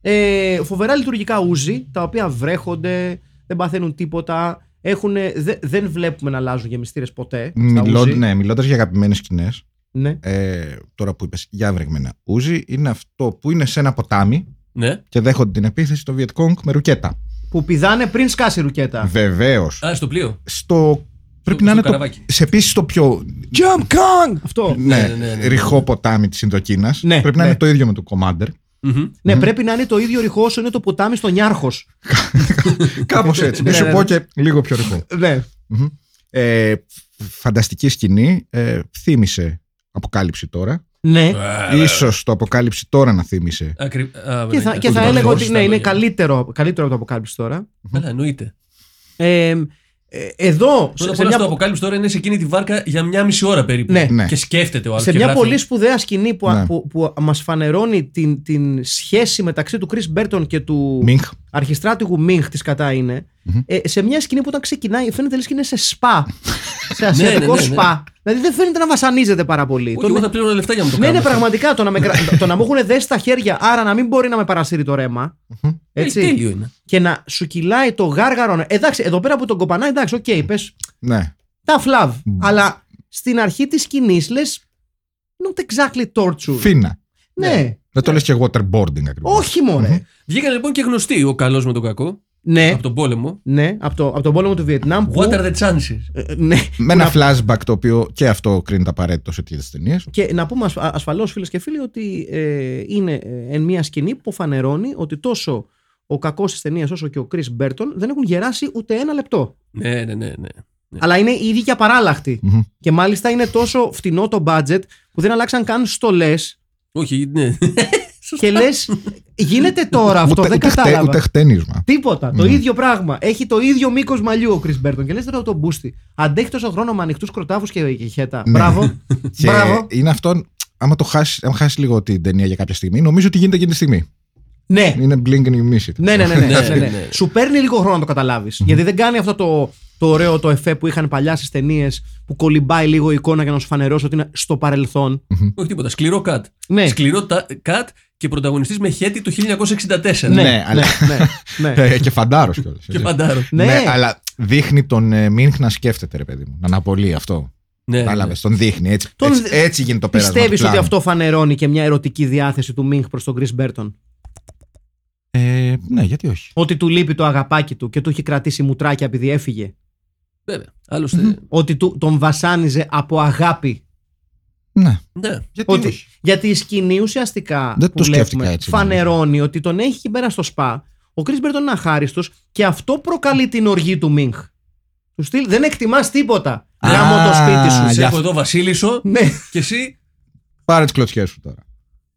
Ε, φοβερά λειτουργικά ούζι, τα οποία βρέχονται, δεν παθαίνουν τίποτα. Έχουνε, δε- δεν βλέπουμε να αλλάζουν γεμιστήρες ποτέ. στα Μιλώ, ούζι. ναι, μιλώντας για αγαπημένες σκηνές, Ναι. ε, τώρα που είπες για βρεγμένα ούζι, είναι αυτό που είναι σε ένα ποτάμι ναι. και δέχονται την επίθεση των Βιετκόγκ με ρουκέτα. Που πηδάνε πριν σκάσει η ρουκέτα. Βεβαίως. Α, στο πλοίο. Στο. Πρέπει στο να είναι το, καραβάκι. σε επίσης το πιο. Jump Kong! Αυτό. Ναι, ναι, ναι, ναι. ρηχό ποτάμι της Ινδοκίνας. Ναι, πρέπει να ναι. είναι το ίδιο με το Commander. Μμμ. Ναι, πρέπει να είναι το ίδιο ρηχό όσο είναι το ποτάμι στο Νιάρχο. Κάπως έτσι. Μη Ναι, σου ναι, πω ναι. και λίγο πιο ρηχό. Ναι. Μμμ. Ε, φανταστική σκηνή. Ε, θύμισε Αποκάλυψη τώρα. Ναι. Ίσως το Αποκάλυψη τώρα να θύμισε. Ακρι... Α, Και ναι, θα, και αυτό θα το έλεγα δώσω ότι στα ναι, είναι λόγια. καλύτερο, καλύτερο από το αποκάλυψη τώρα. Καλά, εννοείται. Ε, ε, εδώ, Πρώτα σε, απ' σε όλα στο μια, αποκάλυψη τώρα είναι σε εκείνη τη βάρκα για μια μισή ώρα περίπου. Ναι. Ναι. Και σκέφτεται ο άλλος. σε μια πολύ σπουδαία σκηνή που, Ναι. που, που μας φανερώνει την, την σχέση μεταξύ του Chris Burton και του Μίνχ. αρχιστράτηγου Μίνχ της κατά είναι, ε, σε μια σκηνή που όταν ξεκινάει φαίνεται λες και είναι σε σπα. σε ασιατικό ναι, ναι, ναι. σπα. Δηλαδή δεν φαίνεται να βασανίζεται πάρα πολύ. Όχι, Τον- εγώ θα πλήρωνα λεφτά για να μου το ναι, κάνω. ναι, πραγματικά. Το να, με, κρα- το να μου έχουν δέσει τα χέρια, άρα να μην μπορεί να με παρασύρει το ρέμα. Έτσι. Ε, τέλειο είναι. και να σου κυλάει το γάργαρο. Εντάξει, εδώ πέρα που τον κοπανάει, εντάξει, οκ, πες Ναι. tough love. Αλλά στην αρχή της σκηνής λες. Not exactly torture. Φίνα. Ναι. Δεν το λες και waterboarding ακριβώς. Όχι, μωρέ. Βγήκαν λοιπόν και γνωστοί ο καλός με τον κακό Ναι. από τον πόλεμο. Ναι, από, το, από τον πόλεμο του Βιετνάμ. Που, What are the chances. ε, ναι. Με ένα flashback το οποίο και αυτό κρίνεται απαραίτητο σε τέτοιες ταινίες. Και να πούμε ασφα- ασφαλώς φίλες και φίλοι ότι ε, είναι ε, εν μια σκηνή που φανερώνει ότι τόσο ο κακός της ταινίας όσο και ο Chris Burton δεν έχουν γεράσει ούτε ένα λεπτό. Ναι, ναι, ναι. ναι. Αλλά είναι ήδη και απαράλλαχτοι. Και μάλιστα είναι τόσο φτηνό το budget που δεν αλλάξαν καν στολές Όχι, ναι. Και λες γίνεται τώρα αυτό, Ούτε, δεν ούτε, χτε, κατάλαβα. ούτε χτένισμα. Τίποτα. Το ίδιο πράγμα. Έχει το ίδιο μήκος μαλλιού ο Chris Burton. Και λες τώρα το μπούστι. Αντέχει τόσο χρόνο με ανοιχτούς κροτάφους και, και χέτα. Ναι. Μπράβο. Και Μπράβο. είναι αυτό, άμα το χάσεις, άμα χάσεις λίγο την ταινία για κάποια στιγμή, νομίζω ότι γίνεται εκείνη τη στιγμή. Ναι. Είναι blink and you miss it. Ναι, ναι, ναι, ναι, Ναι, ναι, ναι. ναι. Σου παίρνει λίγο χρόνο να το καταλάβεις. Γιατί δεν κάνει αυτό το, το ωραίο το εφέ που είχαν παλιά στις ταινίες που κολυμπάει λίγο η εικόνα για να σου φανερώσει ότι είναι στο παρελθόν. Όχι τίποτα. Σκληρό cut. Ναι. Σκληρό τα- cut και πρωταγωνιστής με χέτη το 1964. Ναι, Ναι, αλλά- ναι, ναι. Ε, και φαντάρος κιόλας. Και παντάρο. Ναι. Ναι, αλλά δείχνει τον ε, Μίνχ να σκέφτεται, ρε παιδί μου. Να αναπολύει αυτό. Ναι, ναι. Κατάλαβες, τον δείχνει. Έτσι, Τον έτσι, δι- έτσι γίνεται το πέρασμα. Πιστεύεις του ότι πλάνου. αυτό φανερώνει και μια ερωτική διάθεση του Μίνχ προς τον Chris Burton; Ε, ναι, γιατί όχι. Ότι του λείπει το αγαπάκι του και του έχει κρατήσει μουτράκια επειδή έφυγε. Βέβαια. Άλλωστε. Ότι του, τον βασάνιζε από αγάπη. Ναι, Ναι. γιατί Ότι, όχι. γιατί η σκηνή ουσιαστικά Δεν που το σκέφτηκα βλέπουμε έτσι, φανερώνει ότι τον έχει εκεί πέρα στο σπα. Ο Chris Burton είναι αχάριστος και αυτό προκαλεί την οργή του Μίνχ. Του στυλ δεν εκτιμάς τίποτα. Α, Γάμο το σπίτι σου. Σε για έχω εδώ Βασίλισσο Ναι, και εσύ. Πάρε τις κλωτσιές σου τώρα.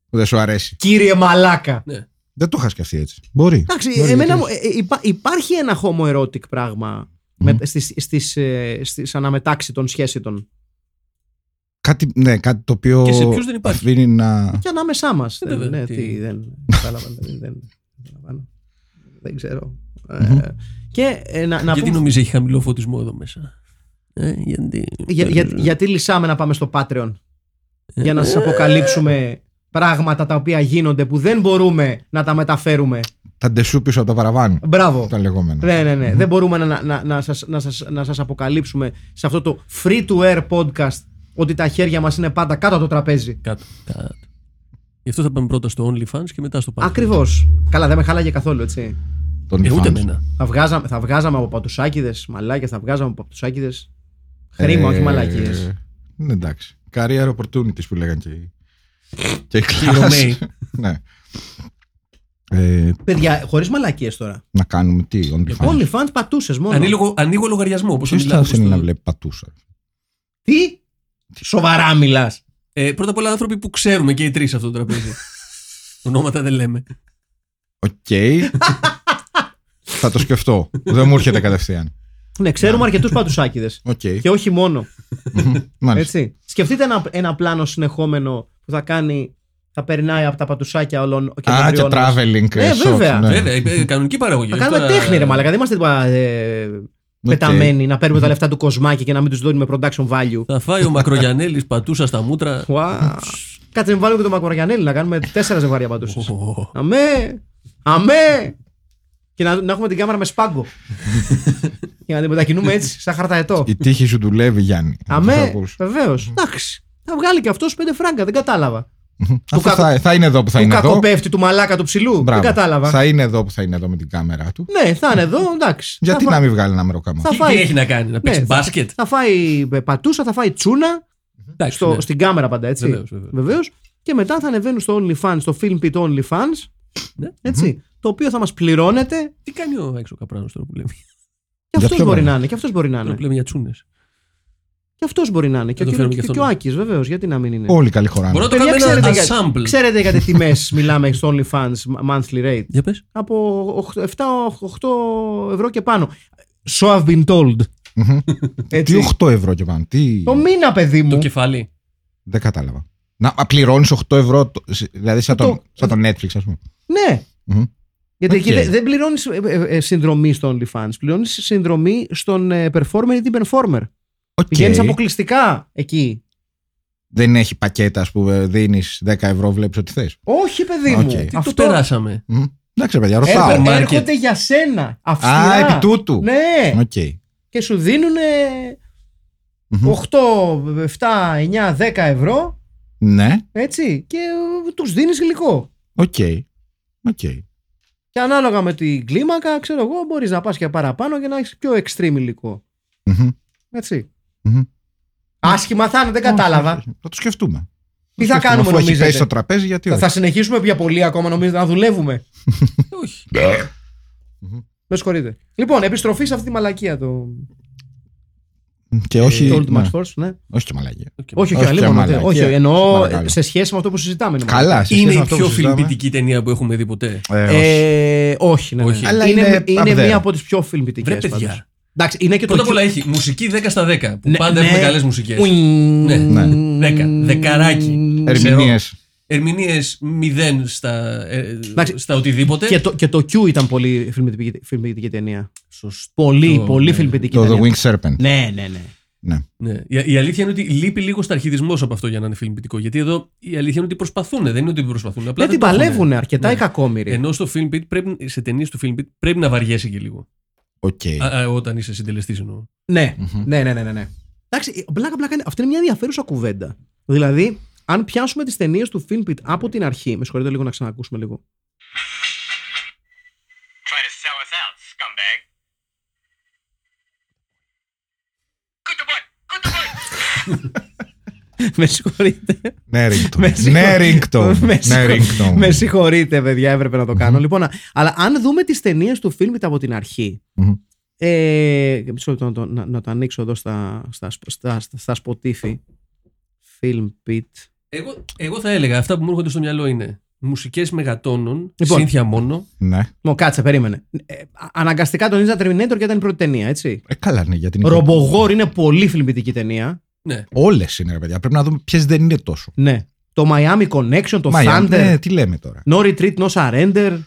Που δεν σου αρέσει. κύριε Μαλάκα. Ναι. Δεν το είχα σκεφτεί έτσι. Μπορεί. Εντάξει, Μπορεί, εμένα γιατί μου, ε, ε, υπά- υπάρχει ένα homoerotic πράγμα με, στις, στις, ε, στις αναμετάξεις των σχέσεων. Κάτι, ναι, κάτι το οποίο Και σε ποιους δεν υπάρχει; αφήνει να. Και ανάμεσά μας. Ε, βέβαια, ναι, τι- τι, δεν κατάλαβα. δεν, δεν, καταλαβαίνω. δεν ξέρω. Ε, και ε, να, να γιατί πούμε, νομίζεις έχει χαμηλό φωτισμό εδώ μέσα; Ε, γιατί... για, για- γιατί λυσάμε να πάμε στο Patreon; Ε, για να σας αποκαλύψουμε πράγματα τα οποία γίνονται που δεν μπορούμε να τα μεταφέρουμε. Τα ντεσού πίσω από το παραβάνι. Μπράβο. Τα λεγόμενα. Ναι, ναι, ναι. Δεν μπορούμε να, να, να, σας, να, σας, να σας αποκαλύψουμε σε αυτό το free to air podcast ότι τα χέρια μας είναι πάντα κάτω από το τραπέζι. Κάτω, κάτω. Γι' αυτό θα πάμε πρώτα στο OnlyFans και μετά στο Patreon. Ακριβώς. Καλά, δεν με χάλαγε καθόλου, έτσι. Τον Ε, ούτε fans. εμένα. Θα βγάζαμε, θα βγάζαμε από πατουσάκιδες, μαλάκες, θα βγάζαμε από πατουσάκιδες. Χρήμα, Ε, όχι μαλακίες. Ναι, εντάξει. Career opportunities που λέγαν και, οι- και οι Οι κλάσες. Ρωμαίοι. ναι. Ε, Παιδιά, χωρίς μαλακίες τώρα. να κάνουμε τι, OnlyFans. OnlyFans πατούσες μόνο. Ανοίγω, ανοίγω λογαριασμό. Πώς Ποιος μιλάω, θα πώς θέλει το- να βλέπει πατούσα. Τι; Σοβαρά μιλάς. Ε, πρώτα απ' όλα άνθρωποι που ξέρουμε και οι τρεις σε αυτό το τραπέζι. Ονόματα δεν λέμε. Οκ. θα το σκεφτώ. Δεν μου έρχεται κατευθείαν. Ναι, ξέρουμε αρκετούς πατουσάκηδες. Οκ. Και όχι μόνο. Μάλιστα. Έτσι. Σκεφτείτε ένα, ένα πλάνο συνεχόμενο που θα κάνει. Θα περνάει από τα πατουσάκια όλων και των Α, και τριών μας. traveling. Ναι, ε, shots, βέβαια. ναι. Βέβαια, ε, κανονική παραγωγή. Θα όχι κάνουμε τώρα- τέχνη, ρε Μαλάκα. Δεν είμαστε τίποτα ε, πεταμένοι να παίρνουμε τα λεφτά του κοσμάκι και να μην τους δίνουμε production value. Θα φάει ο Μακρογιανέλης πατούσα στα μούτρα. Wow. Κάτσε να βάλουμε και τον Μακρογιανέλη να κάνουμε τέσσερα ζευγάρια πατούσες. Ω, Αμέ! Αμέ! Και να, να έχουμε την κάμερα με σπάγκο. και να την μετακινούμε έτσι, σαν χαρταετό. Η τύχη σου δουλεύει, Γιάννη. Θα Αμέ! ακούς. Βεβαίω. Εντάξει. Θα βγάλει και αυτός πέντε φράγκα, δεν κατάλαβα. Αυτό κακο- θα, θα είναι εδώ που θα Του είναι εδώ. κακοπέφτει του μαλάκα του ψηλού. Μπράβο. Δεν κατάλαβα. Θα είναι εδώ που θα είναι εδώ με την κάμερα του. Ναι, θα είναι εδώ, εντάξει. Γιατί θα να φα- μην βγάλει ένα μεροκάμα; Θα Τι, φάει- τι έχει να κάνει, να παίξει Ναι, θα- μπάσκετ; Θα φάει ε, πατούσα, θα φάει τσούνα Εντάξει, στο, ναι. στην κάμερα πάντα έτσι. Βεβαίως, βεβαίως. Βεβαίως. Και μετά θα ανεβαίνουν στο OnlyFans, στο Film Pit OnlyFans. Ναι. Έτσι. Το οποίο θα μας πληρώνεται. Τι κάνει ο έξω καπράνος τώρα που λέμε; Και αυτός ποιο μπορεί λόγο; να είναι. Και αυτός μπορεί να Τώρα είναι. που λέμε για τσούνες. Και αυτός μπορεί να είναι. Και, το ο- φέρουμε και, και και, αυτόν. ο Άκης, βεβαίως. Γιατί να μην είναι. Όλοι καλή χωράνε. Μπορώ να το Παιδιά, κάνουμε ένα ξέρετε, για, ensemble. ξέρετε για τι τιμέ μιλάμε στο OnlyFans monthly rate; Για πες. Από 7-8 ευρώ και πάνω. So I've been told. Μμμ. Έτσι. Τι 8 ευρώ και πάνω. Τι. Το μήνα, παιδί Το μου. κεφάλι. Δεν κατάλαβα. Να πληρώνεις 8 ευρώ. το- Δηλαδή σαν Το- το, σαν το Netflix, ας πούμε. Ναι. Μμμ. Γιατί Οκ. εκεί δεν, δεν πληρώνεις συνδρομή στο OnlyFans. Πληρώνεις συνδρομή στον ε, performer ή την performer. Οκ. Πηγαίνεις αποκλειστικά εκεί. Δεν έχει πακέτα, ας πούμε, δίνεις 10 ευρώ, βλέπεις ό,τι θες. Όχι, παιδί μου. Οκ. Τι Τι το περάσαμε. Εντάξει, παιδιά, Έρχονται, ρωτάω. Supermarket. έρχονται για σένα. Αυστηρά. Α, επί τούτου. Ναι. Οκ. Και σου δίνουν Μμμ. 8, 7, 9, 10 ευρώ. Ναι, Έτσι. Και ε, τους δίνεις υλικό. οκ. Οκ. Και ανάλογα με την κλίμακα, ξέρω εγώ, μπορείς να πας και παραπάνω και να έχεις πιο extreme υλικό. Μμμ. Έτσι. Μμμ. Άσχημα θα είναι, δεν κατάλαβα. Όχι, όχι. Θα το σκεφτούμε. Τι Το θα σκεφτούμε. κάνουμε, Αφού έχει νομίζετε; πέσει στο τραπέζι, γιατί Θα, όχι. θα συνεχίσουμε για πολύ ακόμα, νομίζετε, να δουλεύουμε; Όχι. Με συγχωρείτε. Λοιπόν, επιστροφή σε αυτή τη μαλακία το, Και όχι. το Old ναι, Max Force. Ναι. όχι και μαλακία. Όχι, όχι, Όχι, αλλήμον, μαλακία. όχι, εννοώ Παρακαλώ. σε σχέση με αυτό που συζητάμε. είναι Καλά, μαλακία. σε σχέση Είναι με η αυτό πιο που συζητάμε. φιλμπιτική ταινία που έχουμε δει ποτέ. Ε, όχι. Ε, όχι, ναι, ναι. Όχι. Αλλά είναι, είναι είναι up there. μία από τις πιο φιλμπιτικέ. Βρε παιδιά. Εντάξει, είναι και το. Πρώτα απ' όλα έχει μουσική 10 στα 10. Που Ναι, πάντα ναι. έχουμε καλές μουσικές. Ναι, ναι. Δέκα. Δεκαράκι. Ερμηνείες. Ερμηνείες 0 στα, ε, Εντάξει. στα οτιδήποτε. Και το, και το Q ήταν πολύ φιλμπιτική, φιλμπιτική ταινία. Σωστό. Πολύ, πολύ ναι. φιλμπιτική Το The ταινία. Winged Serpent. Ναι, ναι, ναι. Ναι. Ναι. Η, η αλήθεια είναι ότι λείπει λίγο αρχιδισμός από αυτό για να είναι φιλμπιτικό. Γιατί εδώ η αλήθεια είναι ότι προσπαθούν. Δεν είναι ότι δεν προσπαθούν. Απλά Δεν την το έχουνε. παλεύουν αρκετά Ναι. οι κακόμοιροι. Ενώ στο film pit πρέπει, σε ταινίες του film pit πρέπει να βαριέσαι και λίγο. Οκ. Α, α, όταν είσαι συντελεστής εννοώ. Ναι, Μμμ. ναι, ναι, ναι, ναι, ναι. Εντάξει, πλάκα, πλάκα, είναι- αυτή είναι μια ενδιαφέρουσα κουβέντα. Δηλαδή, αν πιάσουμε τις ταινίες του Filmpit από την αρχή. Με συγχωρείτε λίγο να ξανακούσουμε λίγο. Try to sell us out, scumbag. Good boy! Good boy! με συγχωρείτε. Ναι, ringtone. Με συγχω- Ναι, ringtone. Με Ναι, συγχω- ringtone. Με συγχωρείτε, παιδιά, έπρεπε να το κάνω. Λοιπόν, α- αλλά αν δούμε τις ταινίες του Filmpit από την αρχή. Μμμ. Ε, μισό λεπτό να, το, να, να το ανοίξω εδώ στα, στα, στα, στα Spotify. Filmpit. Εγώ, εγώ θα έλεγα αυτά που μου έρχονται στο μυαλό είναι μουσικές μεγατόνων, Λοιπόν. σύνθια μόνο. Ναι. Μου κάτσε, περίμενε. Ε, αναγκαστικά τον Ninja Terminator και ήταν η πρώτη ταινία, έτσι. Ε, καλά, ναι, γιατί είναι. Ρομπογόρ είναι πολύ φιλμπιτική ταινία. Ναι. Όλες είναι, ρε παιδιά. Πρέπει να δούμε ποιες δεν είναι τόσο. Ναι. Το Miami Connection, το Μα, Thunder, ναι, τι λέμε τώρα. No Retreat, No Surrender,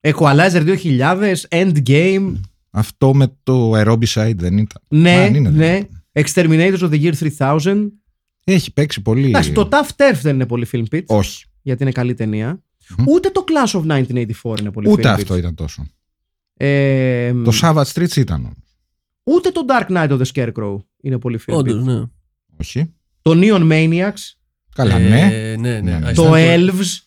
Equalizer 2000, Endgame. Αυτό με το Aerobicide δεν ήταν. Ναι, Μα, αν είναι, ναι. Exterminators of the Year 3000. Έχει παίξει πολύ. Εντάξει, το Tough Turf δεν είναι πολύ film pitch, Όχι. γιατί είναι καλή ταινία. Μμ. Ούτε το Clash of 1984 είναι πολύ Ούτε film αυτό pitch. ήταν τόσο. Ε, Το Savage Streets ήταν. όμως. ούτε το Dark Knight of the Scarecrow είναι πολύ film Όντως, pitch. ναι. Όχι. Το Neon Maniacs, Καλά, Ε, ναι. ναι, ναι. Ναι, ναι. I το stand for- Elves,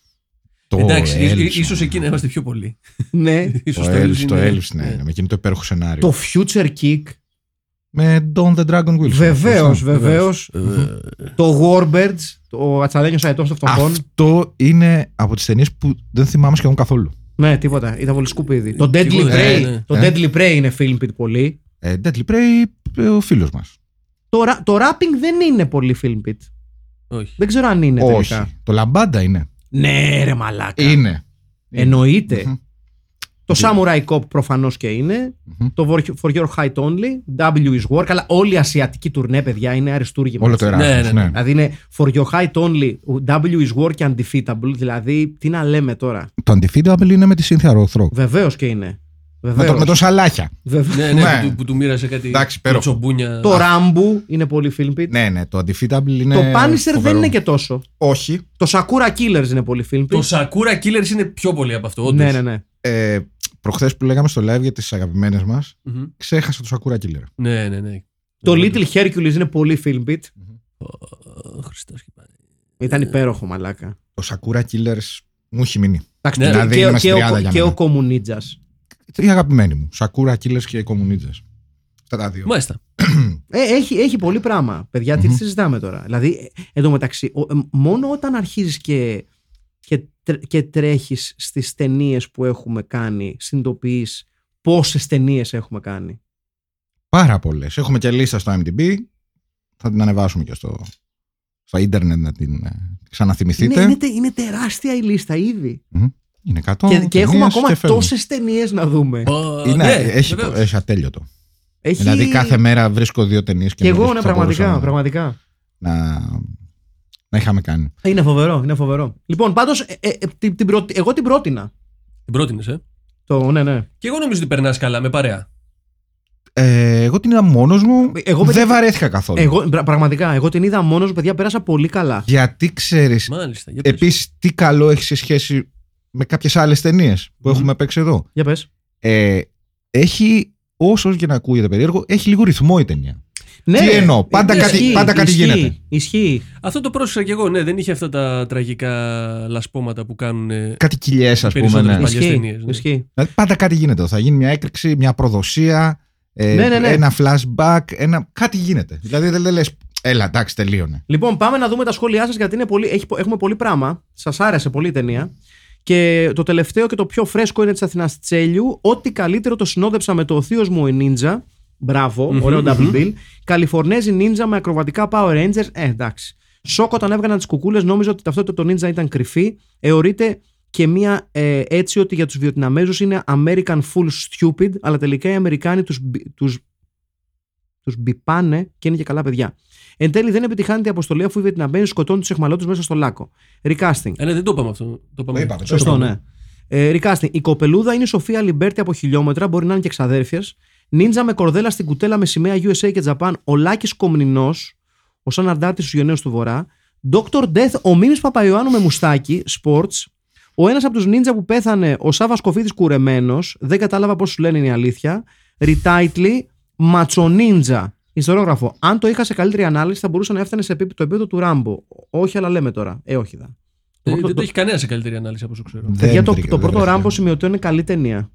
Το Εντάξει, ίσ- Elves, ίσως ναι. εκεί να είμαστε πιο πολλοί. ναι. Ίσως Το Elves Elves, το είναι- Elves, ναι, ναι, με εκείνο το υπέροχο σενάριο. το Future Kick. Με Don the Dragon Wilson. Βεβαίως, Σωστά. βεβαίως. Ε, Το Warbirds, ο Ατσαλένιο Αετό των φτωχών. Αυτό είναι από τις ταινίες που δεν θυμάμαι σχεδόν καθόλου. Ναι, τίποτα. Ήταν πολύ σκουπίδι. Το Deadly τίποτα, Prey. ναι, ναι. Το Ε; Deadly Prey είναι film pit πολύ. Ε, Deadly Prey, ε, ο φίλος μας. Το, ρα- το rapping δεν είναι πολύ film pit. όχι. Δεν ξέρω αν είναι Όχι. τελικά. Το Λαμπάντα είναι. Ναι, ρε μαλάκα. Είναι. Εννοείται. Μμμ. Το Samurai Cop προφανώς και είναι. Μμμ. Το For- For Your Height Only. W is War. Καλά, όλη η ασιατική τουρνέ, παιδιά, είναι αριστούργημα. Όλο το έτσι. Εράσμος, ναι, ναι. ναι. Δηλαδή είναι For Your Height Only, W is War και Undefeatable. Δηλαδή, τι να λέμε τώρα. Το Undefeatable είναι με τη Cynthia Rothrock. Βεβαίως και είναι. Με, Βεβαίως. το, με τον Σαλάχια. Βεβαίως. Ναι, ναι, Ναι. Που, του, που του μοίρασε κάτι Εντάξει, υπέροχο. τσομπούνια. Το Rambo είναι πολύ film pit. Ναι, ναι, το Undefeatable είναι. Το Punisher δεν φοβερό. είναι και τόσο. Όχι. Το Sakura Killers είναι πολύ film pit. Το Sakura Killers είναι πιο πολύ από αυτό. όντως. ναι, ναι, ναι. Ε, Προχθές που λέγαμε στο live για τις αγαπημένες μας, Μμμ. ξέχασα το Sakura Killer. Ναι, ναι, ναι. Το Όντως. Little Hercules είναι πολύ film pit. Ω, Χριστός και πάλι. Ήταν υπέροχο, μαλάκα. Το Sakura Killers μου έχει μείνει. Εντάξει, Ναι. και- Δηλαδή και, είναι και, στη ο, τριάδα για και μένα. ο Κομμουνίτζας. Η αγαπημένη μου. Sakura Killers και Κομμουνίτζε. Αυτά τα δύο. Μάλιστα. Ε, έχει, έχει πολύ πράγμα. Παιδιά, τι Μμμ. συζητάμε τώρα. Δηλαδή, ε, εν τω μεταξύ, ο- ε, μόνο όταν αρχίζεις και, και, τρ- και τρέχεις στις ταινίες που έχουμε κάνει, συνειδητοποιείς πόσες ταινίες έχουμε κάνει. Πάρα πολλές. Έχουμε και λίστα στο IMDb. Θα την ανεβάσουμε και στο, στο ίντερνετ να την ε, ξαναθυμηθείτε. Είναι, είναι, τε- είναι τεράστια η λίστα ήδη. Μμμ. Είναι 100 και, και έχουμε ταινίες ακόμα και φεύγουν. τόσες ταινίες να δούμε. Ω, Είναι, ναι, έχει, βεβαίως. έχει ατέλειωτο. Έχει... Δηλαδή κάθε μέρα βρίσκω δύο ταινίες και, Και εγώ, νομίζω ναι, ότι θα πραγματικά, μπορούσαμε πραγματικά. Να, να είχαμε κάνει. Είναι φοβερό, είναι φοβερό. Λοιπόν, πάντως, ε, ε, ε, την, την πρω- εγώ την πρότεινα. Την πρότεινες, ε; Το, ναι, ναι. Και εγώ νομίζω ότι περνάς καλά με παρέα. Ε, εγώ την είδα μόνος μου. Εγώ, παιδιά, δεν βαρέθηκα καθόλου. Εγώ, πρα- πραγματικά, εγώ την είδα μόνος μου, παιδιά, πέρασα πολύ καλά. Γιατί ξέρεις, Μάλιστα. Για πες. επίσης, τι καλό έχει σε σχέση με κάποιες άλλες ταινίες που Μμμ. έχουμε παίξει εδώ. Για πες. Ε, έχει, όσο και να ακούγεται περίεργο, έχει λίγο ρυθμό η ταινία. Ναι, Τι εννοώ, πάντα ισχύει, κάτι- πάντα κάτι ισχύει, γίνεται. Ισχύει. Αυτό το πρόσεξα και εγώ. Ναι, δεν είχε αυτά τα τραγικά λασπώματα που κάνουν. ε, Κάτι κοιλιές, ας πούμε. Περισσότερες Ναι. παλιές Ισχύει. ταινίες, ναι. ισχύει. Δηλαδή, πάντα κάτι γίνεται. εδώ. Θα γίνει μια έκρηξη, μια προδοσία, ε, Ναι, ναι, ναι. ένα flashback, ένα... κάτι γίνεται. Δηλαδή δεν λες, έλα, εντάξει, τελείωνε. Λοιπόν, πάμε να δούμε τα σχόλιά σας γιατί είναι πολύ, έχει, έχουμε πολύ πράγμα. Σας άρεσε πολύ η ταινία. Και το τελευταίο και το πιο φρέσκο είναι της Αθηνάς Τσέλιου. Ό,τι καλύτερο το συνόδεψα με το θείο μου ο Νίντζα. Μπράβο, Μμμ, ωραίο double μμμ. bill. Καλιφορνέζι Νίντζα με ακροβατικά Power Rangers. Ε, εντάξει. Σοκ όταν έβγαναν τις κουκούλες, νόμιζα ότι ταυτότητα το Νίντζα ήταν κρυφή. Εωρείται και μία ε, έτσι ότι για τους Βιετναμέζους είναι American full stupid, αλλά τελικά οι Αμερικάνοι τους, μπι- τους, τους μπιπάνε και είναι και καλά παιδιά. Εν τέλει δεν επιτυχάνεται η αποστολή αφού οι Βιετναμέζοι σκοτώνουν τους εχμαλώτους μέσα στο λάκκο. Recasting. Ε, ναι, δεν το είπαμε αυτό. Το είπαμε. Το είπαμε, το Σωστό, είπαμε. ναι. Ε, recasting. Η κοπελούδα είναι η Σοφία Αλιμπέρτη από χιλιόμετρα, μπορεί να είναι και εξαδέρφια. Νίντζα με κορδέλα στην κουτέλα με σημαία USA και Japan. Ο Λάκης Κομνηνός, ο Σαν Αρντάτη στους Γενναίους του Βορρά. Dr. Death, ο Μίμης Παπαϊωάννου με μουστάκι, sports. Ο ένας από τους νίντζα που πέθανε, ο Σάβα Κοφίδη κουρεμένος. Δεν κατάλαβα πώς σου λένε είναι η αλήθεια. Retitle, Ματσονίντζα. Ιστορόγραφο. Αν το είχα σε καλύτερη ανάλυση, θα μπορούσε να έφτανε σε επίπεδο, το επίπεδο του Ράμπο. Όχι, αλλά λέμε τώρα. Ε, όχι δα. Ε, Το- δεν το- το έχει κανένα σε καλύτερη ανάλυση από όσο ξέρω. Δεν Παιδιά, το, βρήκα- το δεν πρώτο βρήκα. Ράμπο σημειωτό είναι καλή ταινία.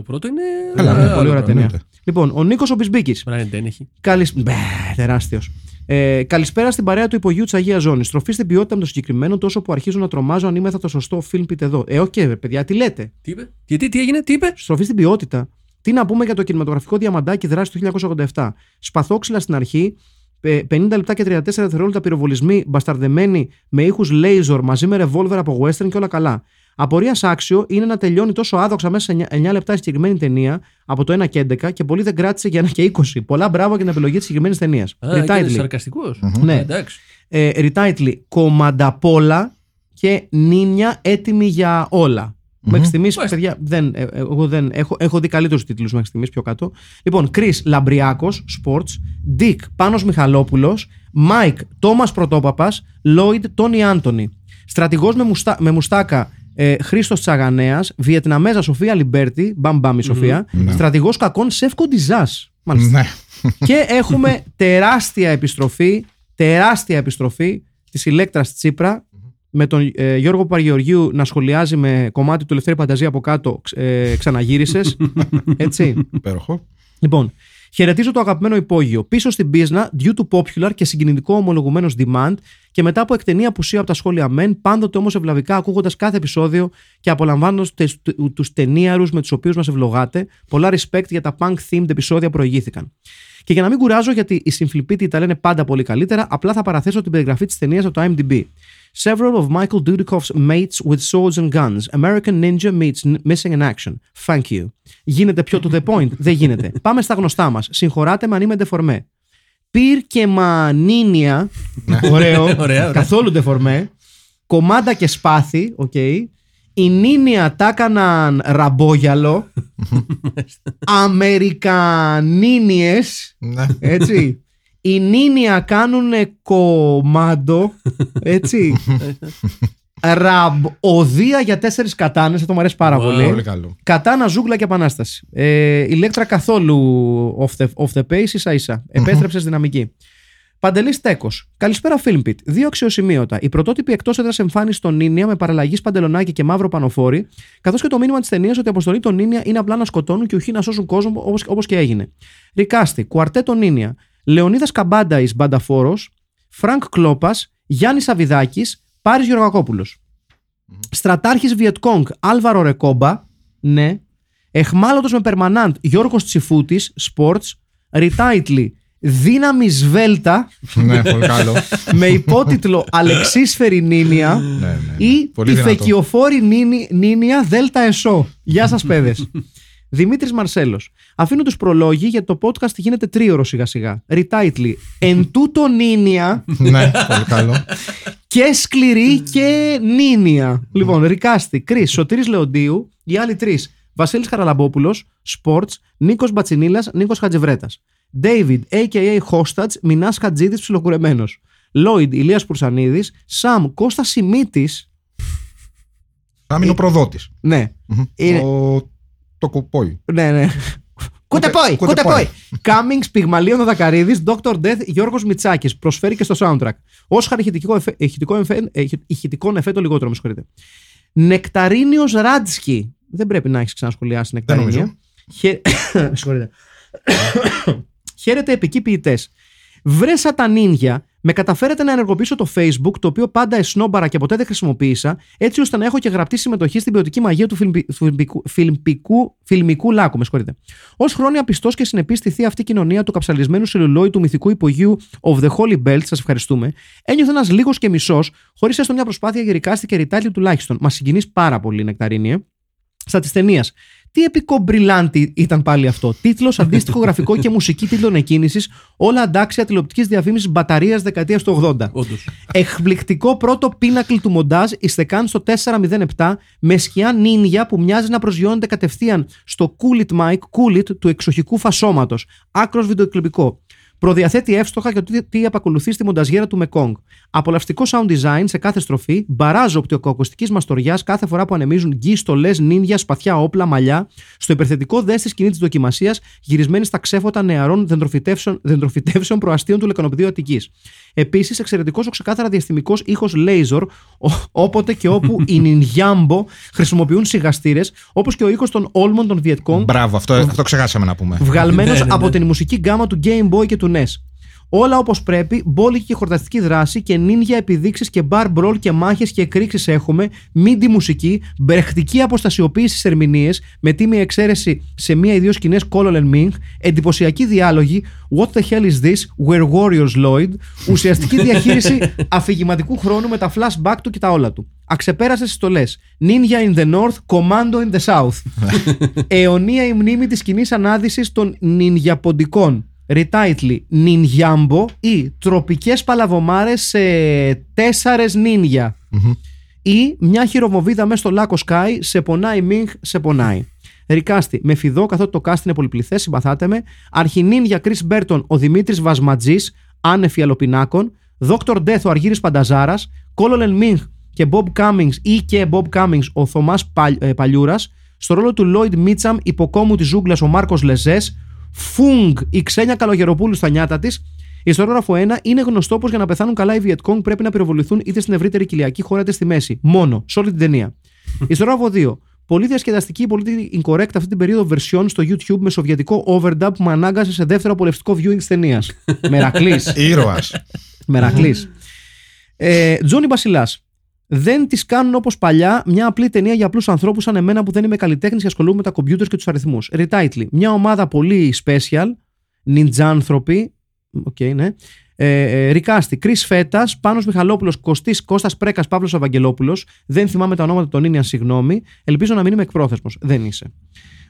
Το πρώτο είναι. Καλά, ε, ναι, άλλο πολύ ωραία πράγμα. ταινία. Λοιπόν, ο Νίκος ο Μπισμπίκης. Brian Dennehy. Καλησ... Μπε, τεράστιος. Ε, καλησπέρα στην παρέα του υπογείου της Αγίας Ζώνης. Στροφή στην ποιότητα με το συγκεκριμένο τόσο που αρχίζω να τρομάζω αν είμαι στο σωστό film pit εδώ. Ε, οκ, ρε, παιδιά, τι λέτε; Τι είπε, γιατί, τι έγινε, τι είπε; Στροφή στην ποιότητα. Τι να πούμε για το κινηματογραφικό διαμαντάκι δράση του 1987. Σπαθόξυλα στην αρχή, ε, 50 λεπτά και 34 δευτερόλεπτα πυροβολισμοί μπασταρδεμένοι με ήχους laser μαζί με ρεβόλβερ από western και όλα καλά. Απορίας άξιο είναι να τελειώνει τόσο άδοξα μέσα σε 9 λεπτά η συγκεκριμένη ταινία από το 1 και 11 και πολύ δεν κράτησε για 1 και 20. Πολλά μπράβο για την επιλογή της συγκεκριμένης ταινίας. Α, και είναι σαρκαστικός. Ναι. Εντάξει. Ε, retitle Κομμανταπόλα και Νίνια έτοιμη για όλα. Μέχρι στιγμής, Μάλιστα. παιδιά, δεν, ε, ε, εγώ δεν έχω, έχω δει καλύτερους τίτλους μέχρι στιγμής πιο κάτω. Λοιπόν, Chris Λαμπριάκος, Sports, Dick Πάνος Μιχαλόπουλος, Mike Τόμα Πρωτόπαπας, Lloyd Τόνι Άντωνη. Στρατηγός με, μουστα, με μουστάκα ε, Χρήστος Τσαγανέας, Βιετναμέζα Σοφία Αλιμπέρτη, μπαμ μπαμ η Σοφία, Ναι. στρατηγός κακών Σεύκο Ντιζάς. Μάλιστα. Ναι. Και έχουμε τεράστια επιστροφή, τεράστια επιστροφή της Ηλέκτρας Τσίπρα με τον ε, Γιώργο Παπαγεωργίου να σχολιάζει με κομμάτι του Λευτέρη Πανταζή από κάτω ξ- ε, ξαναγύρισες. Έτσι. Υπέροχο. λοιπόν, Χαιρετίζω το αγαπημένο υπόγειο. Πίσω στην πίσνα, due to popular και συγκινητικό ομολογουμένος demand, και μετά από εκτενή απουσία από τα σχόλια μεν, πάντοτε όμως ευλαβικά ακούγοντας κάθε επεισόδιο και απολαμβάνοντας τους ταινίαρους με τους οποίους μας ευλογάτε. Πολλά respect για τα punk themed επεισόδια που προηγήθηκαν. Και για να μην κουράζω, γιατί οι συμφιλπίτοι τα λένε πάντα πολύ καλύτερα, απλά θα παραθέσω την περιγραφή της ταινίας από το IMDb. Several of Michael Dudikoff's mates with swords and guns. American Ninja meets n- Missing in Action. Thank you. Γίνεται πιο to the point. Δεν γίνεται. Πάμε στα γνωστά μας. Συγχωράτε με αν είμαι ντεφορμέ. Πυρ και μανίντζα. Ωραίο. Ωραία, ωραία. Καθόλου ντεφορμέ. Κομάντα και σπάθη. Οκ. Οι Νίντζα τα έκαναν ραμπόγιαλο. Αμερικανίντζες. Ναι. Έτσι. Οι Νίντζα κάνουν κομμάντο. Έτσι. Ραμπ, οδεία για τέσσερις κατάνες. Αυτό μου αρέσει πάρα Wow. πολύ. Πολύ καλό. Κατάνα, ζούγκλα και επανάσταση. Ε, ηλέκτρα καθόλου off the, off the pace, ίσα ίσα. Επέστρεψες δυναμική. Παντελής Τέκος. Καλησπέρα, Filmpit. Δύο αξιοσημείωτα. Η πρωτότυπη εκτός έδρας εμφάνιση στον Νίνια με παραλλαγής παντελονάκι και μαύρο πανοφόρι, καθώς και το μήνυμα της ταινίας ότι η αποστολή των Νίνια είναι απλά να σκοτώνουν και όχι να σώσουν κόσμο όπως και έγινε. Ρικάστη, Κουαρτέτο Νίνια. Λεωνίδας Καμπάντα ει Μπανταφόρος. Φρανκ Κλόπας. Γιάννης Σαβιδάκη. Πάρης Γεωργακόπουλος. Στρατάρχης Βιετκόγκ Άλβαρο Ρεκόμπα. Ναι. Εχμάλωτος με περμανάντ Γιώργος Τσιφούτης. Sports. Ριτάιτλι Δύναμη Σβέλτα ναι, πολύ καλό. με υπότιτλο Αλεξίσφαιρη Νίνια ναι, ναι. ή Πολύ η δυνατό. Φεκιοφόρη Νίνι- Νίνια Δέλτα Εσώ. Γεια σας, παιδες. Δημήτρης Μαρσέλος. Αφήνω τους προλόγοι γιατί το podcast γίνεται τρίωρο σιγά σιγά. Ριτάιτλι. Εν τούτο Νίνια ναι, πολύ καλό. και σκληρή και νίνια. λοιπόν, Ρικάστη, Κρι, Σωτήρης Λεοντίου, οι άλλοι τρεις. Βασίλης Χαραλαμπόπουλος, Sports, Νίκος Μπατσινίλας, Νίκος Χατζεβρέτα. David, a.k.a. Hostage, Μινάς Χατζίδης ψιλοκουρεμένος. Lloyd, Ηλίας Πουρσανίδης. Σαμ, Κώστας Σιμίτης. Θα είναι ο προδότης. Ναι. Είναι- Το κοπόι. Ναι, ναι. Κουτεπόι, κουτεπόι. κουτεπόι. Κάμινγκ, Πυγμαλίων Δακαρίδη, Dr. Death, Γιώργος Μιτσάκη. Προσφέρει και στο soundtrack. Όσκαρ ηχητικό, εφέ, ηχητικό, εφέ, ηχη- ηχητικό εφέ το λιγότερο, με συγχωρείτε. Νεκταρίνιος Ράτσκι. Δεν πρέπει να έχεις ξανασχολιάσει Νεκταρίνιο. νομίζω. Χε... συγχωρείτε. Χαίρετε επικοί ποιητές. Βρέσα τα νίνια, με καταφέρατε να ενεργοποιήσω το Facebook, το οποίο πάντα εσνόμπαρα και ποτέ δεν χρησιμοποίησα, έτσι ώστε να έχω και γραπτή συμμετοχή στην ποιοτική μαγεία του φιλμπι- φιλμπικού, φιλμπικού, φιλμικού λάκου. Με συγχωρείτε. Ω χρόνια πιστός και συνεπής στη θεία αυτή κοινωνία του καψαλισμένου σελουλόι του μυθικού υπογείου of the Holy Belt, σας ευχαριστούμε, ένιωθε ένας λίγος και μισός, χωρίς έστω μια προσπάθεια γερικάστη και ρητάλη τουλάχιστον. Μας συγκινείς πάρα πολύ, Νεκταρίνιε. Στα της ταινίας. Τι επικό μπριλάντι ήταν πάλι αυτό; Τίτλος, αντίστοιχο γραφικό και μουσική τίτλων εκκίνησης, όλα αντάξια τηλεοπτικής διαφήμισης μπαταρίας δεκαετίας του 80. Όντως. Εκπληκτικό πρώτο πίνακλ του μοντάζ Ιστεκάν στο 407 με σκιά νίνια που μοιάζει να προσγειώνεται κατευθείαν στο Cool It Mike Cool It του εξοχικού φασώματος. Άκρος βιντεοκλειπικό. Προδιαθέτει εύστοχα για το τι- τι επακολουθεί στη μονταζιέρα του Mekong. Απολαυστικό sound design σε κάθε στροφή, μπαράζ οπτικοακουστικής μαστοριάς κάθε φορά που ανεμίζουν γκί, στολές, νίνια, σπαθιά, όπλα, μαλλιά, στο υπερθετικό δέστη σκηνή της δοκιμασίας, γυρισμένη στα ξέφωτα νεαρών δεντροφυτεύσεων, δεντροφυτεύσεων προαστίων του λεκανοπεδίου Αττικής. Επίσης, εξαιρετικός ο ξεκάθαρα διαστημικός ήχος laser, ο- όποτε και όπου οι Νινιάμπο χρησιμοποιούν σιγαστήρες, όπως και ο ήχος των όλμων των Vietcong, Μπράβο, αυτό, αυτό ξεχάσαμε να πούμε. βγαλμένος Ναι, ναι, ναι. από την μουσική γκάμα του Game Boy και του NES. Όλα όπως πρέπει, μπόλικη και χορταστική δράση και νίνια επιδείξεις και bar brawl και μάχες και εκρήξεις έχουμε, μίντι μουσική, μπρεχτική αποστασιοποίηση στι ερμηνείες, με τίμια εξαίρεση σε μία ή δύο σκηνές Colonel and Ming, εντυπωσιακή διάλογη, What the hell is this, We're Warriors Lloyd, ουσιαστική διαχείριση αφηγηματικού χρόνου με τα flashback του και τα όλα του. Αξεπέρασε στολές. Ninja in the North, Commando in the South. Αιωνία η μνήμη της κοινής ανάδυσης των νινιαποντικών. Ριτάιτλι Νινιάμπο ή τροπικές παλαβομάρες σε τέσσερες νίνια. Ή μια χειροβοβίδα μέσα στο λάκκο Sky σε πονάει Μινχ, σε πονάει. Ρικάστη, με φιδό καθότι το cast είναι πολυπληθές, συμπαθάτε με. Αρχινίντζα Κρις Μπέρτον, ο Δημήτρης Βασματζής, άνεφη αλοπινάκων. Δόκτωρ Death, ο Αργύρης Πανταζάρας. Colonel Μινχ και Bob Cummings ή και Bob Cummings, ο Θωμάς Παλιούρας. Στο ρόλο του Lloyd Μίτσαμ, υποκόμου της ζούγκλας ο Μάρκος Λεζές. Φούγκ, η Ξένια Καλογεροπούλου στα νιάτα της. Ιστορόγραφο 1 είναι γνωστό πως για να πεθάνουν καλά οι Βιετκόγκ πρέπει να πυροβοληθούν είτε στην ευρύτερη κοιλιακή χώρα είτε στη μέση. Μόνο, σε όλη την ταινία. Ιστορόγραφο 2. Πολύ διασκεδαστική, πολύ incorrect αυτή την περίοδο version στο YouTube με σοβιετικό overdub που με ανάγκασε σε δεύτερο απολαυστικό viewing της ταινίας. Μερακλής. Ήρωας. Μερακλής. Ε, Τζόνι Μπασιλά. Δεν τις κάνουν όπως παλιά μια απλή ταινία για απλούς ανθρώπους σαν εμένα που δεν είμαι καλλιτέχνης και ασχολούμαι με τα κομπιούτερς και τους αριθμούς. Retitle. Μια ομάδα πολύ special, νιντζάνθρωποι. Οκ, ναι. Ε, ε, Recasting, Κρις Φέτας, Πάνος Μιχαλόπουλος, Κωστής, Κώστας Πρέκας, Παύλος Ευαγγελόπουλος. Δεν θυμάμαι τα ονόματα των νίντζα, συγγνώμη. Ελπίζω να μην είμαι εκπρόθεσμος. Δεν είσαι.